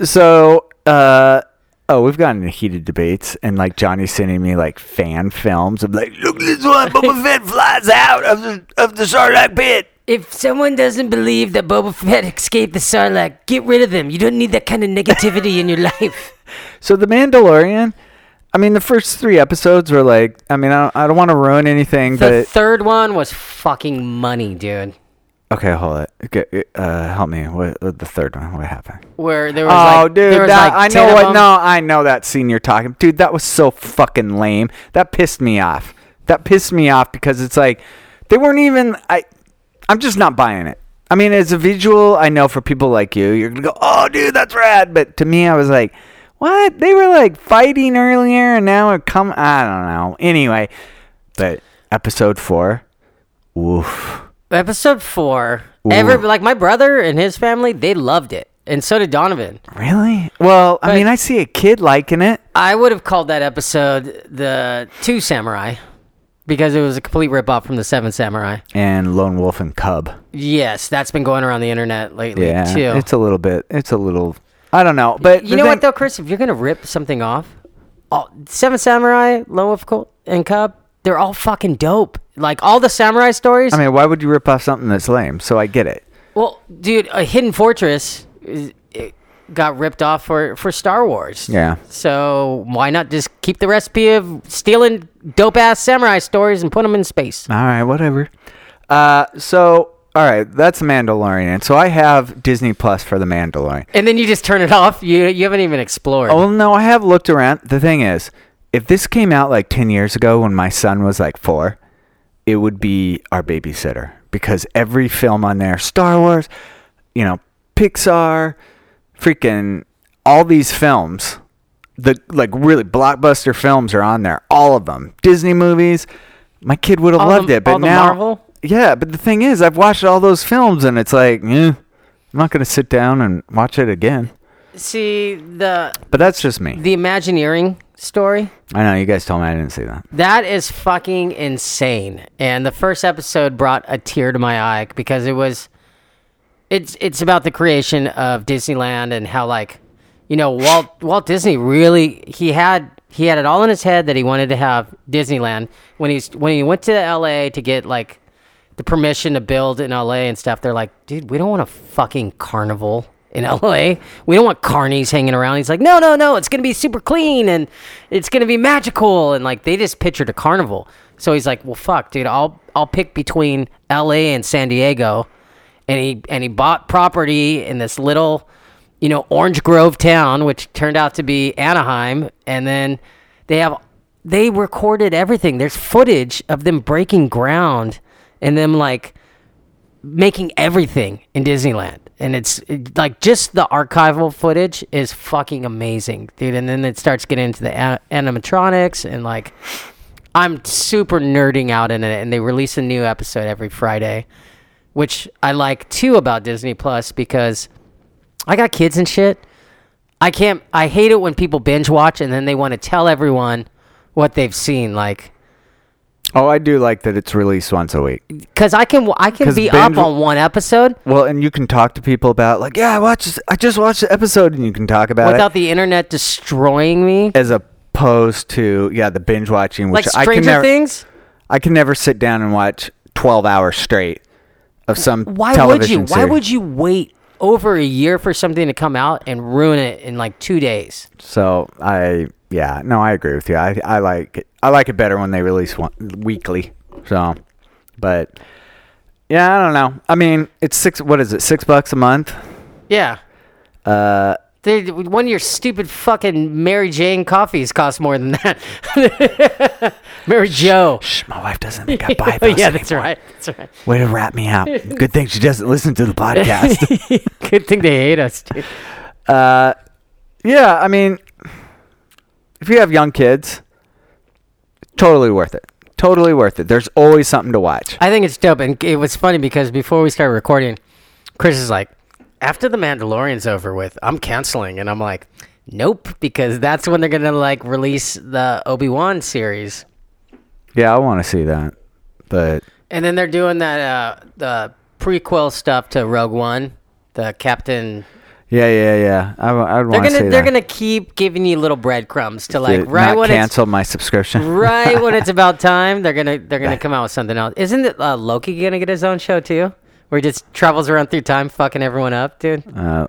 So, uh, oh, we've gotten into heated debates, and like Johnny's sending me like fan films of like, look, this one, Boba (laughs) Fett flies out of the of the Sarlacc pit. If someone doesn't believe that Boba Fett escaped the Sarlacc, get rid of them. You don't need that kind of negativity in your life. (laughs) So the Mandalorian. I mean, the first three episodes were like. I mean, I don't, I don't want to ruin anything, but The but third one was fucking money, dude. okay, hold it. Okay, uh, help me. What, what the third one? What happened? Where there was Oh, like, dude, there was that, like I 10 know of what. them. No, I know that scene you're talking. Dude, that was so fucking lame. That pissed me off. That pissed me off because it's like they weren't even. I, I'm just not buying it. I mean, as a visual, I know for people like you, you're gonna go, "Oh, dude, that's rad." But to me, I was like, "What? They were like fighting earlier, and now it come." I don't know. Anyway, but episode four, woof. Episode four. Every like my brother and his family, they loved it, and so did Donovan. Really? Well, I mean, I see a kid liking it. I would have called that episode the Two Samurai because it was a complete rip off from the Seven Samurai. And Lone Wolf and Cub. Yes, that's been going around the internet lately Yeah, too. it's a little bit. It's a little. I don't know, but you know thing- what though, Chris? If you're gonna rip something off, all, Seven Samurai, Low Wolf Col- and Cub, they're all fucking dope. Like all the samurai stories. I mean, why would you rip off something that's lame? So I get it. well, dude, a Hidden Fortress is, got ripped off for for Star Wars. Yeah. So why not just keep the recipe of stealing dope ass samurai stories and put them in space? All right, whatever. Uh, so all right, that's Mandalorian. So I have Disney Plus for the Mandalorian. And then you just turn it (laughs) off. You you haven't even explored. Oh no, I have looked around. The thing is, if this came out like ten years ago when my son was like four, it would be our babysitter because every film on there, Star Wars, you know, Pixar, freaking all these films, the like really blockbuster films are on there. All of them, Disney movies. My kid would have loved the- it, but now, Marvel? Yeah. But the thing is, I've watched all those films, and it's like, eh, I'm not gonna sit down and watch it again. See the But that's just me. the Imagineering story. I know you guys told me I didn't see that. That is fucking insane. And the first episode brought a tear to my eye because it was it's it's about the creation of Disneyland and how like you know Walt Walt Disney really he had he had it all in his head that he wanted to have Disneyland when he's when he went to LA to get like the permission to build in LA and stuff they're like dude we don't want a fucking carnival in (laughs) LA we don't want carnies hanging around. He's like no no no it's to be super clean and it's to be magical. And like they just pictured a carnival. So he's like well fuck dude I'll I'll pick between LA and San Diego. And he and he bought property in this little you know orange grove town which turned out to be anaheim. And then they have they recorded everything. There's footage of them breaking ground and them like making everything in disneyland and it's it- like just the archival footage is fucking amazing dude and then it starts getting into the a- animatronics and like i'm super nerding out in it and they release a new episode every friday which I like too about Disney Plus because I got kids and shit. I can't. I hate it when people binge watch and then they want to tell everyone what they've seen. Like, Oh, I do like that it's released once a week. cause I can. I can 'Cause be binge- up on one episode Well, and you can talk to people about like, yeah, I watched, I just watched the episode, and you can talk about it. without it the internet destroying me. as opposed to yeah, the binge watching, which Like I can Stranger never, Things. I can never sit down and watch twelve hours straight of some Why would television you? Why would you wait over a year for something to come out and ruin it in like two days? So I, yeah, no, I agree with you. I, I like it. I like it better when they release one weekly. So, but yeah, I don't know. I mean, it's six. What is it? Six bucks a month. Yeah. Uh, They, one of your stupid fucking Mary Jane coffees costs more than that. (laughs) Mary Joe. shh, my wife doesn't think I buy (laughs) those. yeah, that's anymore. right. That's right. Way to wrap me out. Good thing she doesn't listen to the (laughs) podcast. Good thing they hate us, dude. uh, yeah, I mean, if you have young kids, totally worth it. Totally worth it. There's always something to watch. I think it's dope, and it was funny because before we started recording, Chris is like, "After the Mandalorian's over with, I'm canceling," and I'm like, "Nope," because that's when they're gonna like release the Obi Wan series, Yeah, I want to see that. But and then they're doing that uh the prequel stuff to Rogue One, the Captain. Yeah, yeah, yeah. I, I would They're want to see gonna they're that. gonna keep giving you little breadcrumbs to like To right when cancel my subscription. (laughs) right when it's (laughs) about time. They're gonna they're gonna come out with something else. Isn't it, uh, Loki gonna get his own show too? Where he just travels around through time, fucking everyone up, dude. Uh,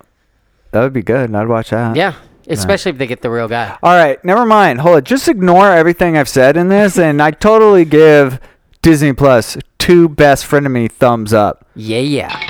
that would be good. I'd watch that. Yeah, especially if they get the real guy. All right, never mind. Hold it. Just ignore everything I've said in this, (laughs) and I totally give Disney Plus two best friend of me thumbs up. Yeah, yeah.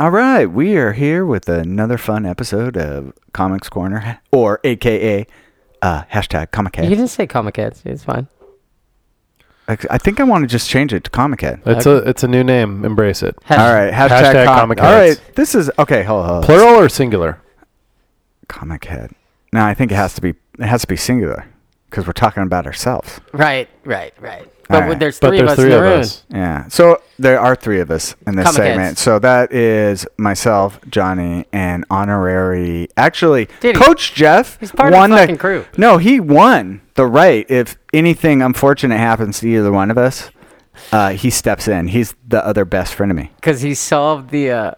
All right, we are here with another fun episode of Comics Corner, or AKA uh, hashtag Comic You Head. didn't say comic heads. It's fine. I I think I want to just change it to Comic Head. It's a it's a new name. Embrace it. Head- All right, hashtag, Hashtag com- Comic All Heads. right, this is okay. Hold on, hold on. Plural or singular? Comic Head. No, I think it has to be. It has to be singular because we're talking about ourselves. Right, right, right. But right. there's But three there's of us three in the of room. us. Yeah. So there are three of us in this Comic segment. heads. So that is myself, Johnny, and honorary. Actually, Dude, he- Coach Jeff he's part of the won fucking crew. No, he won the right. If anything unfortunate happens to either one of us, uh, he steps in. He's the other best friend of me. Because he solved the uh,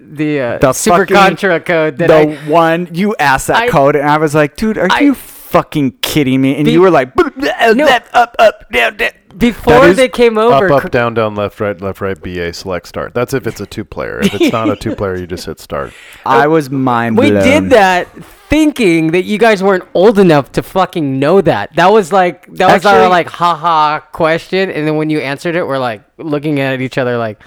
the, uh, The super fucking- contra code that the I, one you asked that I- code, and I was like, dude, are I- you fucking kidding me? And Be- you were like, No. left, up, up, down, down. before they came over. Up, up, down, down, left, right, left, right, BA, select, start. That's if it's a two player. If it's not a (laughs) two player, you just hit start. Oh, I was mind we did that thinking that you guys weren't old enough to fucking know that. That was like that was our Actually- like haha question, and then when you answered it, we're like looking at each other like,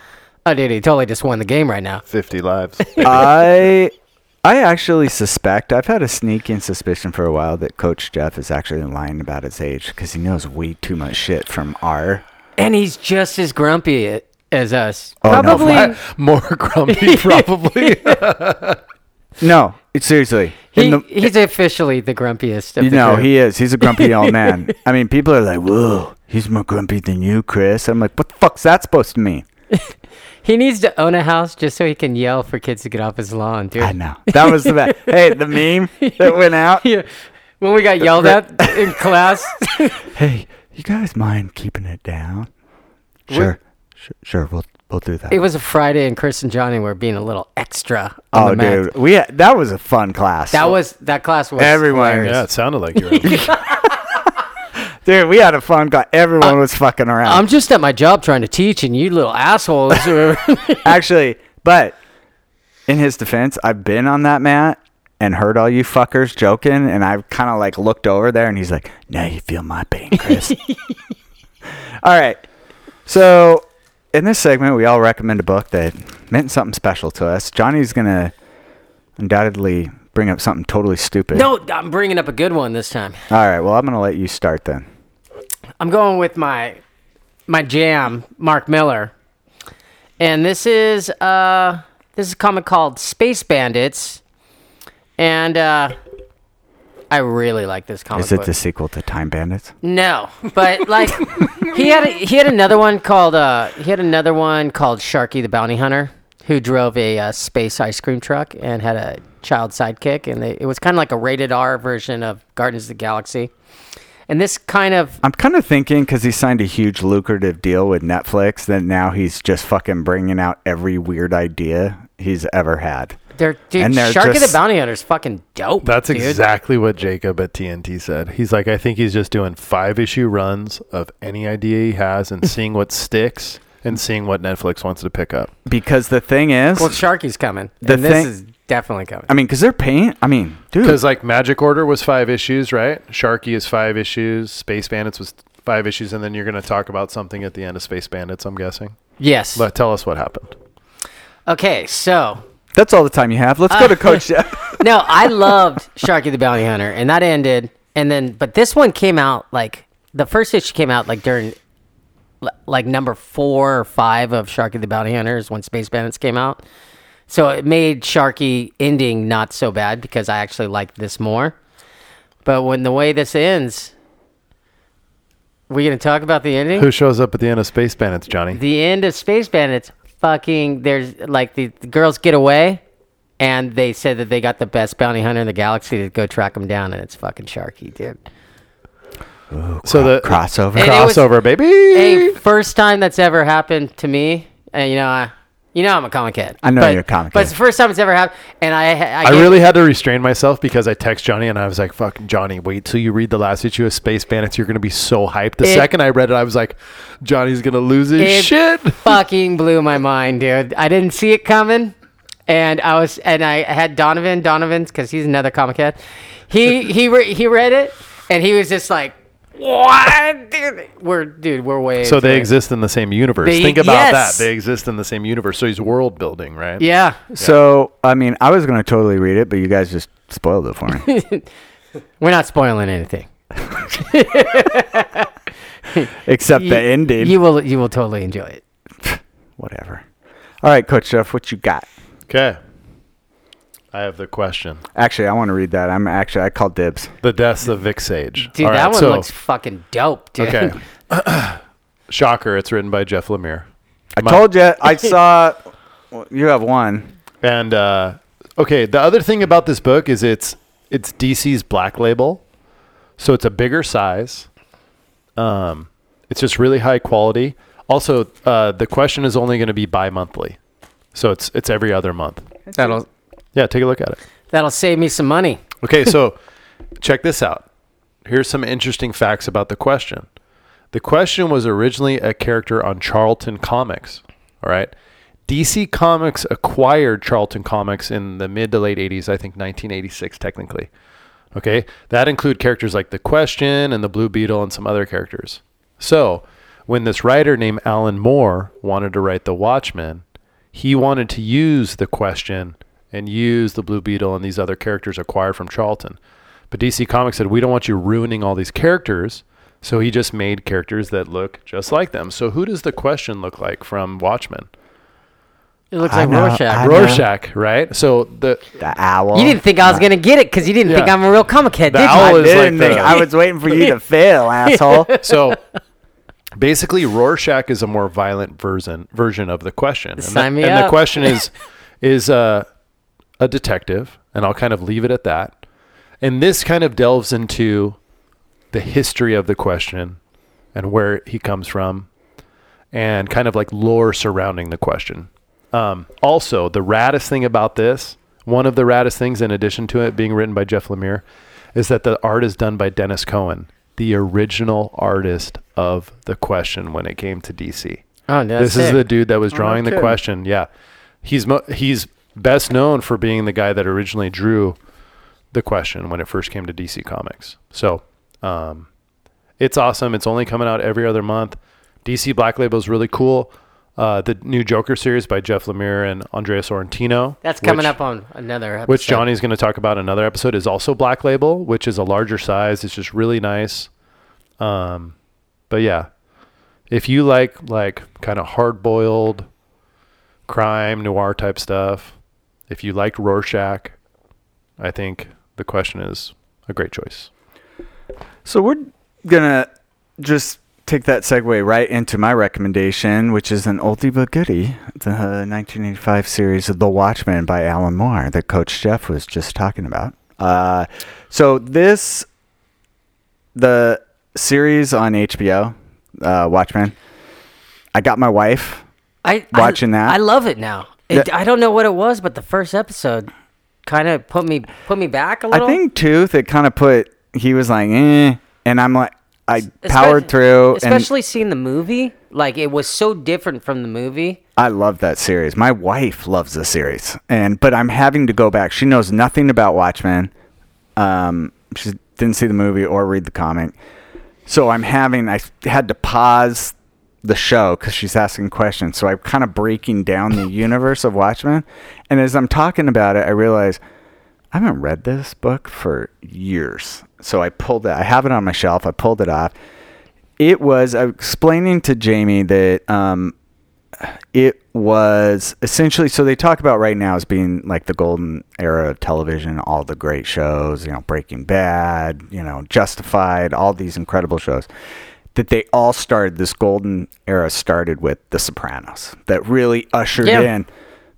"Oh, dude, he totally just won the game right now." 50 lives. (laughs) I I actually suspect I've had a sneaking suspicion for a while that Coach Jeff is actually lying about his age because he knows way too much shit from our. And he's just as grumpy as us. Oh, no, Probably. What? (laughs) More grumpy, (laughs) probably. (laughs) No, seriously. he, the- he's officially the grumpiest. Of you the know, he is. He's a grumpy old man. I mean, people are like, "Whoa, he's more grumpy than you, Chris." I'm like, "What the fuck's that supposed to mean?" He needs to own a house just so he can yell for kids to get off his lawn, dude. I know that was the best. hey, the meme that went out. (laughs) Yeah. When we got yelled at in (laughs) class. Hey, you guys mind keeping it down? Sure, sure, sure. We'll we'll do that. It was a Friday, and Chris and Johnny were being a little extra. On oh, the dude, we had, that was a fun class. That was that class was Everyone- hilarious. yeah, it sounded like you were. (laughs) Dude, we had a fun guy. Everyone was fucking around. I'm just at my job trying to teach, and you little assholes. (laughs) Actually, but in his defense, I've been on that mat and heard all you fuckers joking, and I've kind of like looked over there, and he's like, "Now you feel my pain, Chris." (laughs) all right. So, in this segment, we all recommend a book that meant something special to us. Johnny's gonna undoubtedly bring up something totally stupid. no, I'm bringing up a good one this time. All right. Well, I'm gonna let you start then. I'm going with my my jam, Mark Millar, and this is uh this is a comic called Space Bandits, and uh, I really like this comic. Is it book. the sequel to Time Bandits? No, but like (laughs) he had a, he had another one called uh he had another one called Sharky the Bounty Hunter who drove a uh, space ice cream truck and had a child sidekick and they, it was kind of like a rated R version of Guardians of the Galaxy. And this kind of I'm kind of thinking because he signed a huge lucrative deal with Netflix that now he's just fucking bringing out every weird idea he's ever had. they're dude And they're Sharky the Bounty Hunter is fucking dope. That's dude. exactly what Jacob at TNT said. He's like, I think he's just doing five issue runs of any idea he has and (laughs) seeing what sticks and seeing what Netflix wants to pick up. Because the thing is, Well, Sharky's coming. The and this thing- is definitely coming. I mean, because they're paying. I mean, dude, Because like Magic Order was five issues, right? Sharky is five issues. Space Bandits was five issues, and then you're going to talk about something at the end of Space Bandits. I'm guessing. yes. But tell us what happened. okay, so that's all the time you have. Let's go to uh, Coach (laughs) Jeff. no, I loved Sharky the Bounty Hunter, and that ended. And then, but this one came out like the first issue came out like during like number four or five of Sharky the Bounty Hunter is when Space Bandits came out. So it made Sharky ending not so bad because I actually liked this more. But when the way this ends, we're gonna talk about the ending? Who shows up at the end of Space Bandits, Johnny? the end of Space Bandits, fucking, there's like the, the girls get away, and they said that they got the best bounty hunter in the galaxy to go track them down, and it's fucking Sharky, dude. so the crossover. And it was- crossover, baby. Hey, first time that's ever happened to me, and you know, I, you know, I'm a comic head. I know but, you're a comic kid. but head. it's the first time it's ever happened, and I, I, I gave- really had to restrain myself because I text Johnny and I was like, "Fucking Johnny, wait till you read the last issue of Space Bandits. You're gonna be so hyped." The It- second I read it, I was like, "Johnny's gonna lose his It shit." (laughs) fucking blew my mind, dude. I didn't see it coming, and I was, and I had Donovan, Donovan's, because he's another comic head. He he re- he read it, and he was just like, What? Dude, we're dude, we're way. So they it. exist in the same universe. They- Think about yes. that. They exist in the same universe. So he's world building, right? Yeah. So I mean, I was gonna totally read it, but you guys just spoiled it for me. (laughs) We're not spoiling anything. (laughs) Except You- the ending. You will you will totally enjoy it. Whatever. All right, Coach Jeff, what you got? Okay. I have the question. Actually, I want to read that. I'm actually I called dibs. The deaths of Vic Sage. Dude, All that right, one so- looks fucking dope, dude. Okay. (laughs) (clears throat) Shocker. It's written by Jeff Lemire. I My- told you. I (laughs) saw. well, you have one. And uh, okay, the other thing about this book is it's it's DC's Black Label, so it's a bigger size. Um, it's just really high quality. Also, uh, the question is only going to be bi-monthly, so it's it's every other month. That'll Yeah, take a look at it. that'll save me some money. Okay, so (laughs) check this out. Here's some interesting facts about the question. The question was originally a character on Charlton Comics. All right. DC Comics acquired Charlton Comics in the mid to late 80s, I think 1986 technically. Okay. That include characters like The Question and the Blue Beetle and some other characters. So, when this writer named Alan Moore wanted to write The Watchmen, he wanted to use The Question and use the Blue Beetle and these other characters acquired from Charlton. But DC Comics said, we don't want you ruining all these characters. So he just made characters that look just like them. So who does the question look like from Watchmen? It looks I like know, Rorschach. I know. Rorschach, right? So the The owl. You didn't think I was gonna get it because you didn't think I'm a real comic head, The did owl you? I is like didn't think. the- I was waiting for you to (laughs) fail, asshole. (laughs) so basically Rorschach is a more violent version version of the question. And, Sign the, me and the question is (laughs) is uh, a detective, and I'll kind of leave it at that. And this kind of delves into the history of the question and where he comes from and kind of like lore surrounding the question. Um, also, the raddest thing about this, one of the raddest things, in addition to it being written by Jeff Lemire, is that the art is done by Denys Cowan, the original artist of the question when it came to DC. Oh, that's this is the dude that was drawing the question. Yeah, he's mo- he's best known for being the guy that originally drew the question when it first came to DC Comics. So, um, it's awesome. It's only coming out every other month. DC Black Label is really cool. Uh, the new Joker series by Jeff Lemire and Andrea Sorrentino. That's coming which- up on another episode. which Johnny's going to talk about in another episode is also Black Label, which is a larger size. It's just really nice. Um, but yeah, if you like like kind of hard boiled crime noir type stuff, if you liked Rorschach, I think the question is a great choice. So we're gonna just take that segue right into my recommendation, which is an oldie but goodie, the 1985 series of The Watchmen by Alan Moore that Coach Jeff was just talking about. Uh, so this, the series on HBO, uh, Watchmen. I got my wife. I, watching I, that. I love it now. It. I don't know what it was, but the first episode kind of put me put me back a little. I think Tooth. It kind of put. He was like, eh, and I'm like, I Especially- powered through, and especially seeing the movie. Like it was so different from the movie. I love that series. My wife loves the series, and but I'm having to go back. She knows nothing about Watchmen. Um, she didn't see the movie or read the comic, so I'm having. I had to pause the show because she's asking questions. So I'm kind of breaking down the (laughs) universe of Watchmen, and as I'm talking about it, I realize I haven't read this book for years. So I pulled it. I have it on my shelf. I pulled it off. It was I was explaining to Jamie that um, it was essentially so they talk about right now as being like the golden era of television, all the great shows, you know, Breaking Bad, you know, Justified, all these incredible shows. That they all started this golden era started with The Sopranos. That really ushered Yeah. in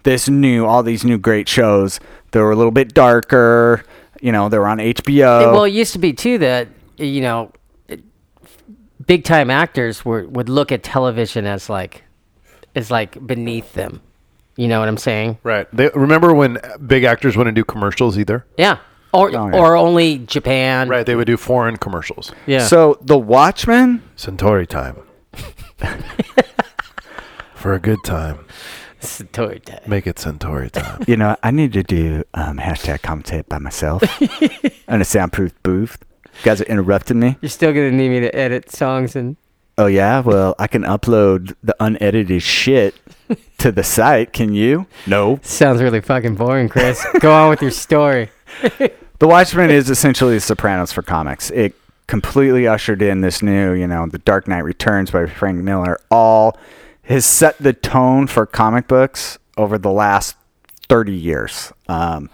this new all these new great shows. They were a little bit darker, you know, they were on HBO. well, it used to be too that you know, big time actors were would look at television as like as like beneath them. You know what I'm saying? Right. They, remember when big actors wouldn't do commercials either? Yeah. Or Oh, yeah. or only Japan. Right. They would do foreign commercials. Yeah. So The Watchmen Centauri time. (laughs) For a good time, Story time. make it Centauri time. (laughs) You know, I need to do um, hashtag commentate by myself (laughs) in a soundproof booth. You guys are interrupting me. You're still gonna need me to edit songs and Oh yeah, well I can upload the unedited shit to the site. Can you? No. sounds really fucking boring, Chris. Go on with your story. The Watchmen is essentially The Sopranos for comics. It completely ushered in this new, you know, The Dark Knight Returns by Frank Miller. All has set the tone for comic books over the last 30 years. Um,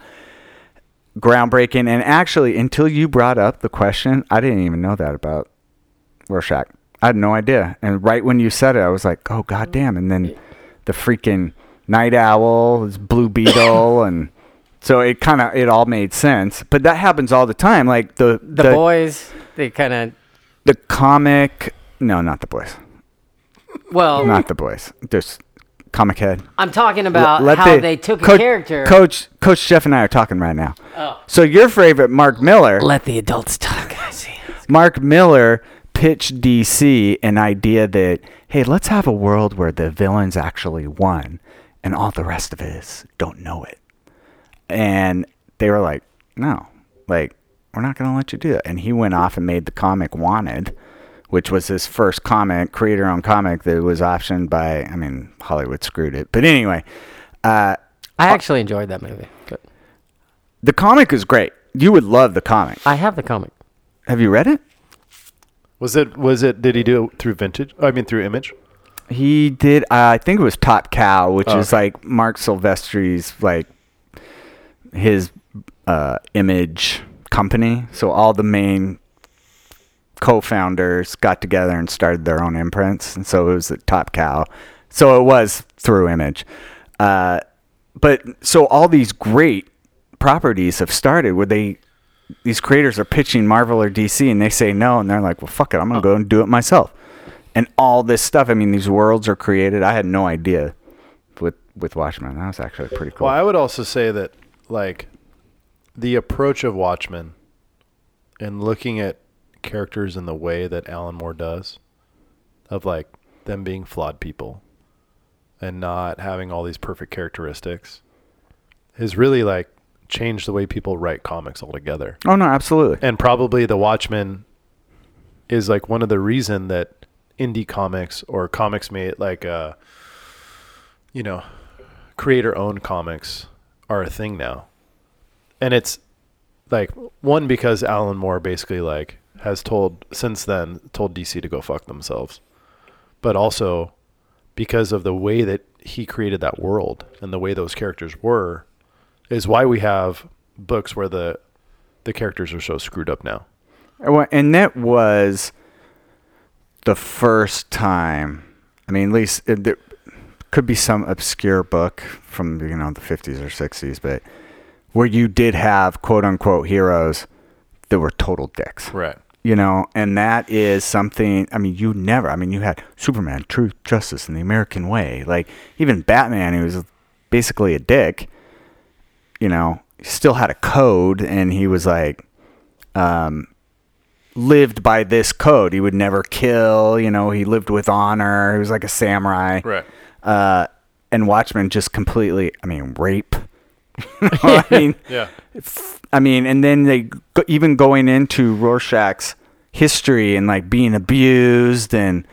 groundbreaking. And actually, until you brought up the question, I didn't even know that about Rorschach. I had no idea. And right when you said it, I was like, oh, goddamn. And then the freaking Night Owl, Blue Beetle, and so it kind of, it all made sense. But that happens all the time. Like the, The, boys, they kind of the comic, no, not the boys. well. Not the boys. Just comic head. I'm talking about Let how the- they took Coach- a character. Coach Coach Jeff and I are talking right now. Oh. So your favorite Mark Millar, Let the adults talk. I see. Mark Millar pitched DC an idea that hey, let's have a world where the villains actually won and all the rest of us don't know it. And they were like, "No. Like we're not going to let you do that. And he went off and made the comic Wanted, which was his first comic, creator-owned comic that was optioned by I mean, Hollywood screwed it. But anyway, uh I actually enjoyed that movie. Good. The comic is great. You would love the comic. I have the comic. Have you read it? Was it? Was it? Did he do it through Vintage? I mean, through Image. He did. Uh, I think it was Top Cow, which Oh, is okay. like Marc Silvestri's like his uh, image company. So all the main co-founders got together and started their own imprints, and so it was at Top Cow. So it was through Image. Uh, but so all these great properties have started where they these creators are pitching Marvel or DC and they say no and they're like, well, fuck it, I'm gonna go and do it myself. And all this stuff. I mean, these worlds are created. I had no idea with with Watchmen. That was actually pretty cool. Well, I would also say that like the approach of Watchmen and looking at characters in the way that Alan Moore does, of like them being flawed people and not having all these perfect characteristics, has really like changed the way people write comics altogether. oh no, absolutely. And probably the Watchmen is like one of the reason that indie comics or comics made like uh you know creator owned comics are a thing now. And it's like one because Alan Moore basically like has told since then told DC to go fuck themselves. But also because of the way that he created that world and the way those characters were is why we have books where the the characters are so screwed up now. And that was the first time. I mean, at least could be some obscure book from you know the 50s or 60s, but where you did have quote unquote heroes that were total dicks. Right. you know, and that is something. I mean, you never. I mean, you had Superman, Truth, Justice, and the American Way. Like even Batman, who was basically a dick. You know, still had a code, and he was like, um, lived by this code. He would never kill. You know, he lived with honor. He was like a samurai. Right. Uh, and Watchmen just completely. I mean, rape. (laughs) I mean, Yeah. I mean, and then they go, even going into Rorschach's history and like being abused and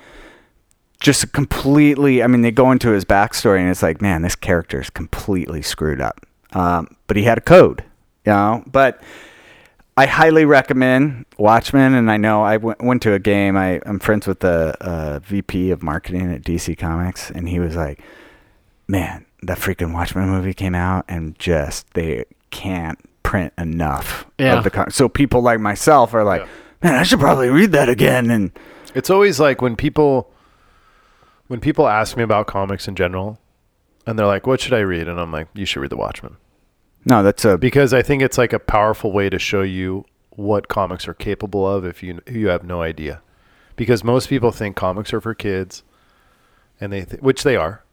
just completely. I mean, they go into his backstory and it's like, man, this character is completely screwed up. Um, but he had a code, you know. But I highly recommend Watchmen, and I know I went, went to a game. I, I'm friends with the uh, VP of marketing at DC Comics, and he was like, man, that freaking Watchmen movie came out, and just they can't print enough Yeah. of the comic. So people like myself are like, Yeah. man, I should probably read that again. And It's always like when people when people ask me about comics in general and they're like, "What should I read?" and I'm like, "You should read The Watchmen." No, that's a Because I think it's like a powerful way to show you what comics are capable of if you you have no idea. Because most people think comics are for kids and they th- which they are.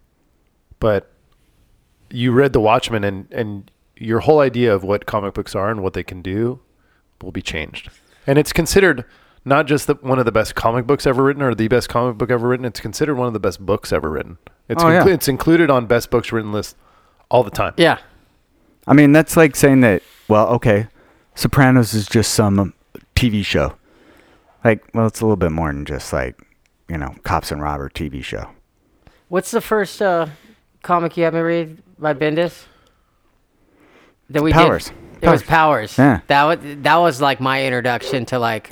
But you read The Watchmen and and your whole idea of what comic books are and what they can do will be changed. And it's considered not just the, one of the best comic books ever written or the best comic book ever written. It's considered one of the best books ever written. It's Oh, yeah. it's included on best books written list all the time. Yeah. I mean, that's like saying that. Well, okay, Sopranos is just some TV show. Like, well, it's a little bit more than just like, you know, cops and robber TV show. What's the first uh, comic you had me read by Bendis? That we Powers. did. It was Powers. Yeah. That was that was like my introduction to like.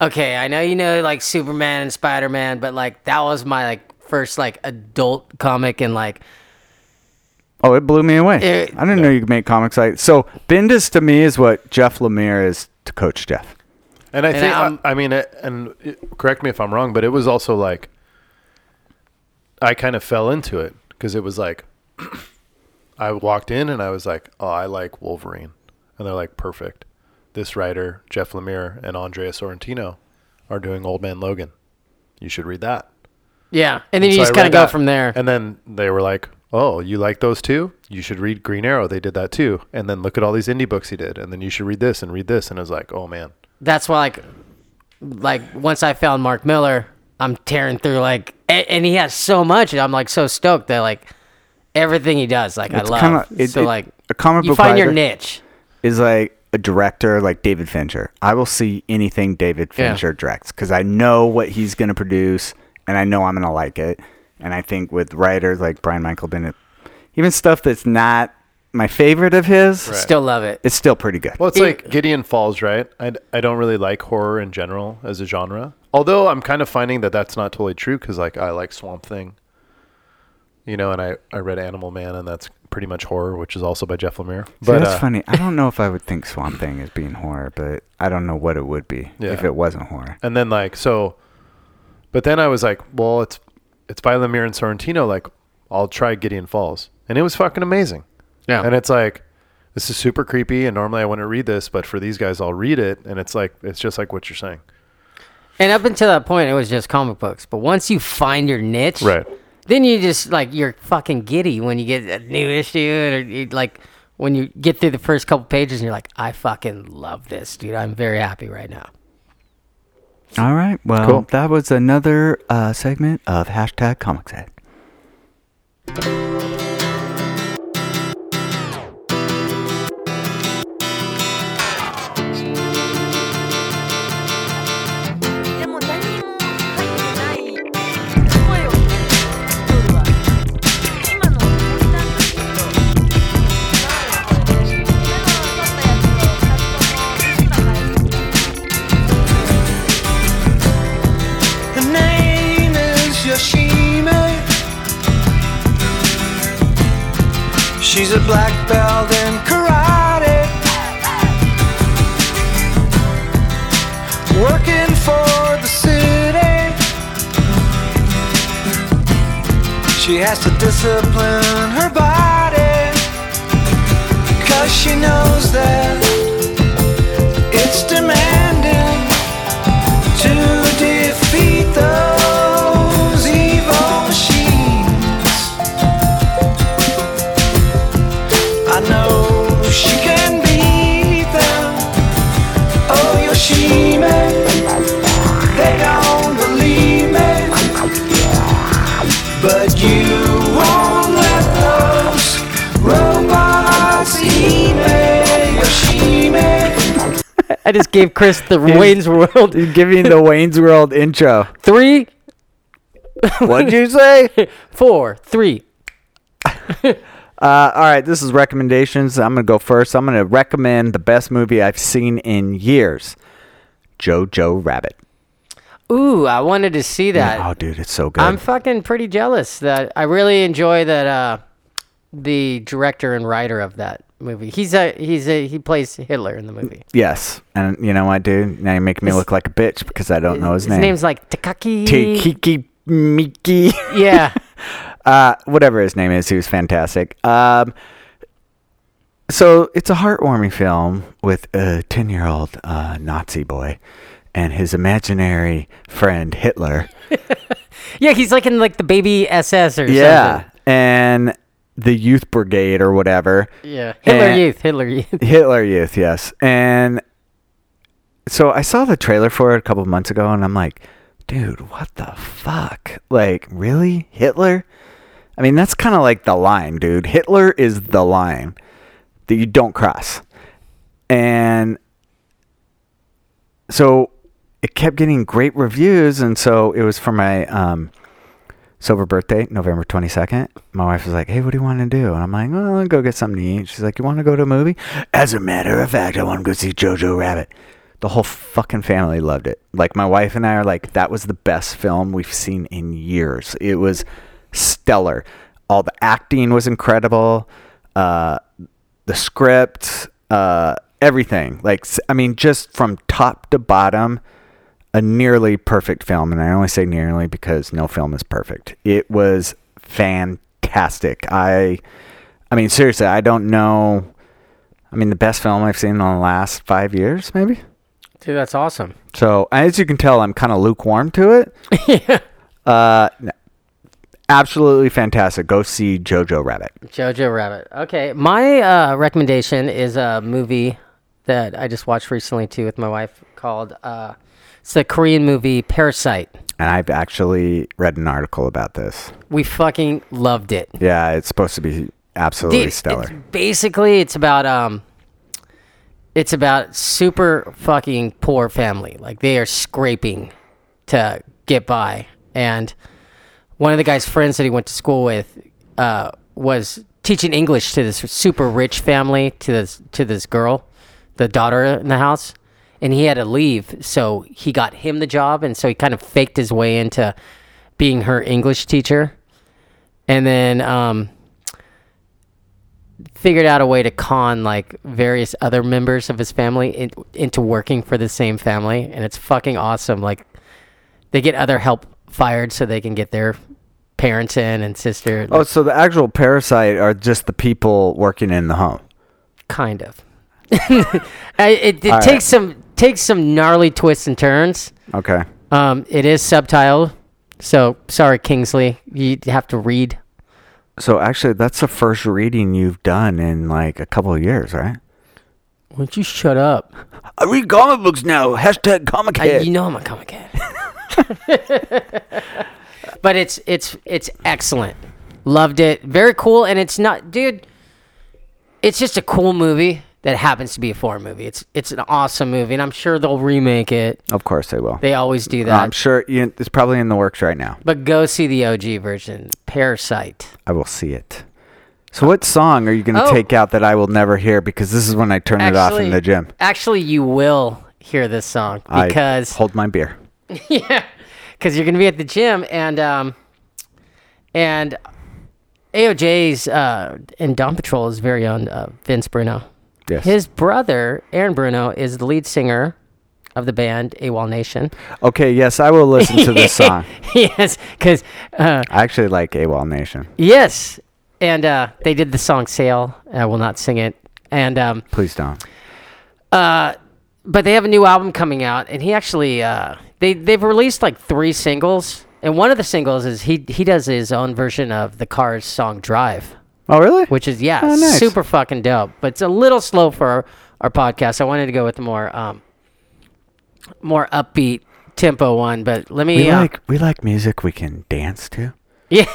Okay, I know you know like Superman and Spider Man, but like that was my like first like adult comic and like Oh, it blew me away. It- I didn't know you could make comics like so. Bendis to me is what Jeff Lemire is to Coach Jeff. And I And think, I'm- I, I mean, it, and it, correct me if I'm wrong, but it was also like, I kind of fell into it because it was like, (clears throat) I walked in and I was like, oh, I like Wolverine. And they're like, perfect. This writer, Jeff Lemire and Andrea Sorrentino, are doing Old Man Logan. You should read that. yeah, and then you So I just kind of go that. from there. And then they were like, "Oh, you like those too? You should read Green Arrow. They did that too. And then look at all these indie books he did. And then you should read this and read this." And I was like, "Oh man, That's why like like once I found Mark Millar, I'm tearing through like a- and he has so much. and I'm like so stoked that like everything he does like It's I love. kinda- it- so it- like a comic you book find your niche. is like a director like David Fincher. I will see anything David Yeah. Fincher directs because I know what he's going to produce and I know I'm going to like it. And I think with writers like Brian Michael Bendis, even stuff that's not my favorite of his, Still love it. it's still pretty good. Well, it's It- like Gideon Falls, right? I, I don't really like horror in general as a genre. Although I'm kind of finding that that's not totally true because like I like Swamp Thing, you know, and I, I read Animal Man and that's pretty much horror, which is also by Jeff Lemire. See, But that's uh, funny. I don't know if I would think Swamp Thing as being horror, but I don't know what it would be Yeah. if it wasn't horror. And then like so, but then I was like, well, it's it's by Lemire and Sorrentino. Like, I'll try Gideon Falls, and it was fucking amazing. Yeah. And it's like, this is super creepy, and normally I wouldn't read this, but for these guys, I'll read it, and it's like it's just like what you're saying. And up until that point, it was just comic books. But once you find your niche, Right. then you just like you're fucking giddy when you get a new issue, or you, like when you get through the first couple pages, and you're like, I fucking love this, dude. I'm very happy right now. All right. Well, Cool. that was another uh, segment of hashtag Comics Head. Black belt in karate. Working for the city. She has to discipline her body. Cause she knows that it's demanding I just gave Chris the Wayne's World (laughs) Giving the Wayne's World intro. three, What'd you (laughs) say? four, three. (laughs) Uh, all right, this is recommendations. I'm going to go first. I'm going to recommend the best movie I've seen in years Jojo Rabbit. Ooh, I wanted to see that. oh, dude, it's so good. I'm fucking pretty jealous that I really enjoy that. Uh, the director and writer of that movie. He's a he's a he plays Hitler in the movie. yes. And you know what, dude? Now you're making me His- look like a bitch because I don't know his, name. His name's like Takaki. Tikiki Miki. Yeah. (laughs) uh, whatever his name is, he was fantastic. Um, so it's a heartwarming film with a ten-year-old uh, Nazi boy and his imaginary friend Hitler. (laughs) Yeah, he's like in like the baby SS or Yeah, something. and the Youth Brigade or whatever. Yeah. Hitler And- Youth. Hitler Youth. (laughs) Hitler Youth, yes. And so I saw the trailer for it a couple months ago, and I'm like, dude, what the fuck? Like, really? Hitler? I mean, that's kind of like the line, dude. Hitler is the line that you don't cross. And so it kept getting great reviews, and so it was for my um, sober birthday, November twenty second. My wife was like, "Hey, what do you want to do?" And I'm like, "Well, I'll go get something to eat." She's like, "You want to go to a movie?" As a matter of fact, I want to go see Jojo Rabbit. The whole fucking family loved it. Like my wife and I are like, that was the best film we've seen in years. It was stellar. All the acting was incredible. Uh, the script, uh, everything. Like, I mean, just from top to bottom, a nearly perfect film. And I only say nearly because no film is perfect. It was fantastic. I, I mean, seriously, I don't know. I mean, the best film I've seen in the last five years, maybe. Dude, that's awesome. So as you can tell, I'm kind of lukewarm to it. yeah. (laughs) Uh, n- absolutely fantastic. Go see Jojo Rabbit. Jojo Rabbit. Okay, my uh, recommendation is a movie that I just watched recently too with my wife called uh, it's the Korean movie Parasite. And I've actually read an article about this. We fucking loved it. Yeah, it's supposed to be absolutely Dude, stellar. It's basically, it's about um, it's about super fucking poor family. Like they are scraping to get by, and one of the guy's friends that he went to school with uh, was teaching English to this super rich family to this to this girl, the daughter in the house, and he had to leave, so he got him the job, and so he kind of faked his way into being her English teacher, and then um, figured out a way to con like various other members of his family in, into working for the same family, and it's fucking awesome. Like they get other help fired so they can get their parents in and sister. oh, so the actual parasite are just the people working in the home. kind of. (laughs) I- it it All right. takes some takes some gnarly twists and turns. Okay. Um, it is subtitled, so sorry, Kingsley, you have to read. So actually, that's the first reading you've done in like a couple of years, right? Why don't you shut up? I read comic books now. Hashtag comic I, you know I'm a comic head. (laughs) but it's it's it's excellent. Loved it. Very cool, and it's not, dude. It's just a cool movie that happens to be a foreign movie. It's it's an awesome movie, and I'm sure they'll remake it. Of course they will. They always do that. I'm sure you, it's probably in the works right now. but go see the OG version, Parasite. I will see it. So what song are you going to Oh. take out that I will never hear because this is when I turn it off in the gym? Actually, you will hear this song I because hold my beer. (laughs) yeah, because you're gonna be at the gym and um, and AOJ's uh, and Dawn Patrol's very own uh, Vince Bruno. Yes. His brother Aaron Bruno is the lead singer of the band AWOL Nation. okay, yes, I will listen to this (laughs) song. yes, because uh, I actually like AWOL Nation. yes, and uh, they did the song "Sail." I will not sing it, and um, Please don't. Uh, but they have a new album coming out, and he actually uh, they they've released like three singles, and one of the singles is he he does his own version of the Cars song "Drive," Oh, really? which is yeah, Oh, nice. super fucking dope. But it's a little slow for our, our podcast. I wanted to go with the more um more upbeat tempo one, but let me we uh, like we like music we can dance to. (laughs) yeah.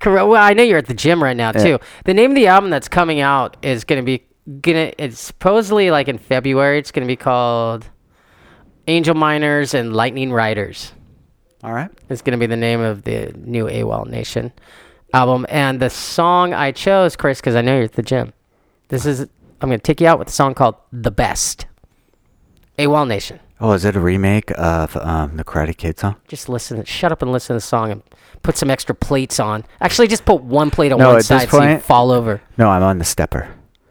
Correct. Well, I know you're at the gym right now too. The name of the album that's coming out is gonna be gonna. It's supposedly like in February. It's gonna be called Angel Miners and Lightning Riders. All right. It's gonna be the name of the new AWOL Nation album. And the song I chose, Chris, because I know you're at the gym. This is I'm gonna take you out with a song called "The Best." AWOL Nation. Oh, is it a remake of um, the Karate Kid song? Just listen. Shut up and listen to the song and put some extra plates on. Actually, just put one plate on No, one side so you point- fall over. No, I'm on the stepper.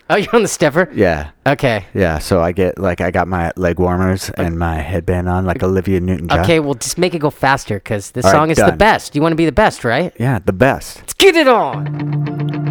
Oh, you're on the stepper? Yeah. Okay. Yeah, so I get like I got my leg warmers and my headband on like Olivia Newton-John. Okay, well, just make it go faster because this All right, song is the done. best. You want to be the best, right? Yeah, the best. Let's get it on.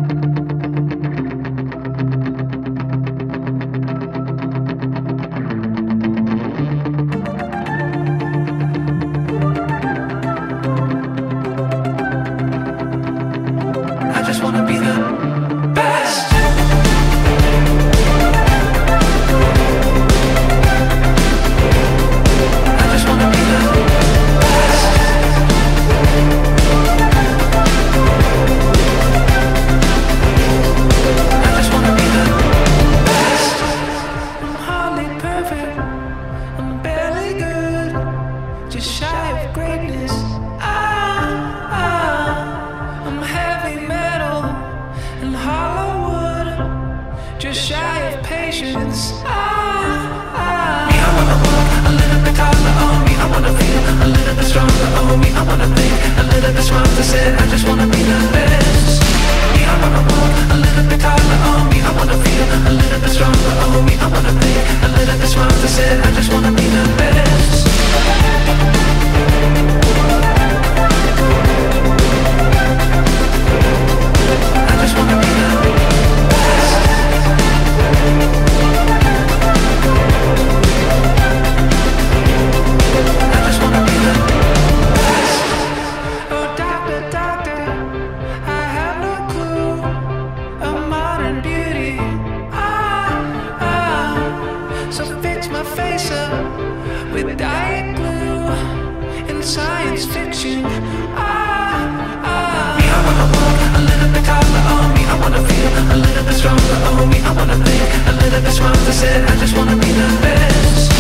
I wanna feel a little bit stronger. Oh, me, I wanna think a little bit smarter. Said I just wanna be the best.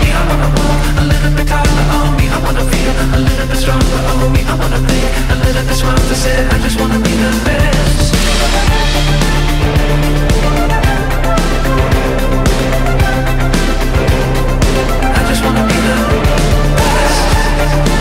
Me, I wanna walk a little bit taller. Oh, me, I wanna feel a little bit stronger. Oh, me, I wanna think a little bit smarter. Said I just wanna be the best. I just wanna be the best.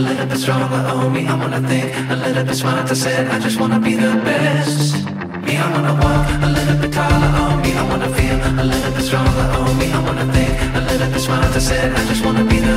A little bit stronger. Oh, me, I wanna think a little bit smarter. Said I just wanna be the best. Me, I wanna walk a little bit taller. Oh, me, I wanna feel a little bit stronger. Oh, me, I wanna think a little bit smarter. Said I just wanna be the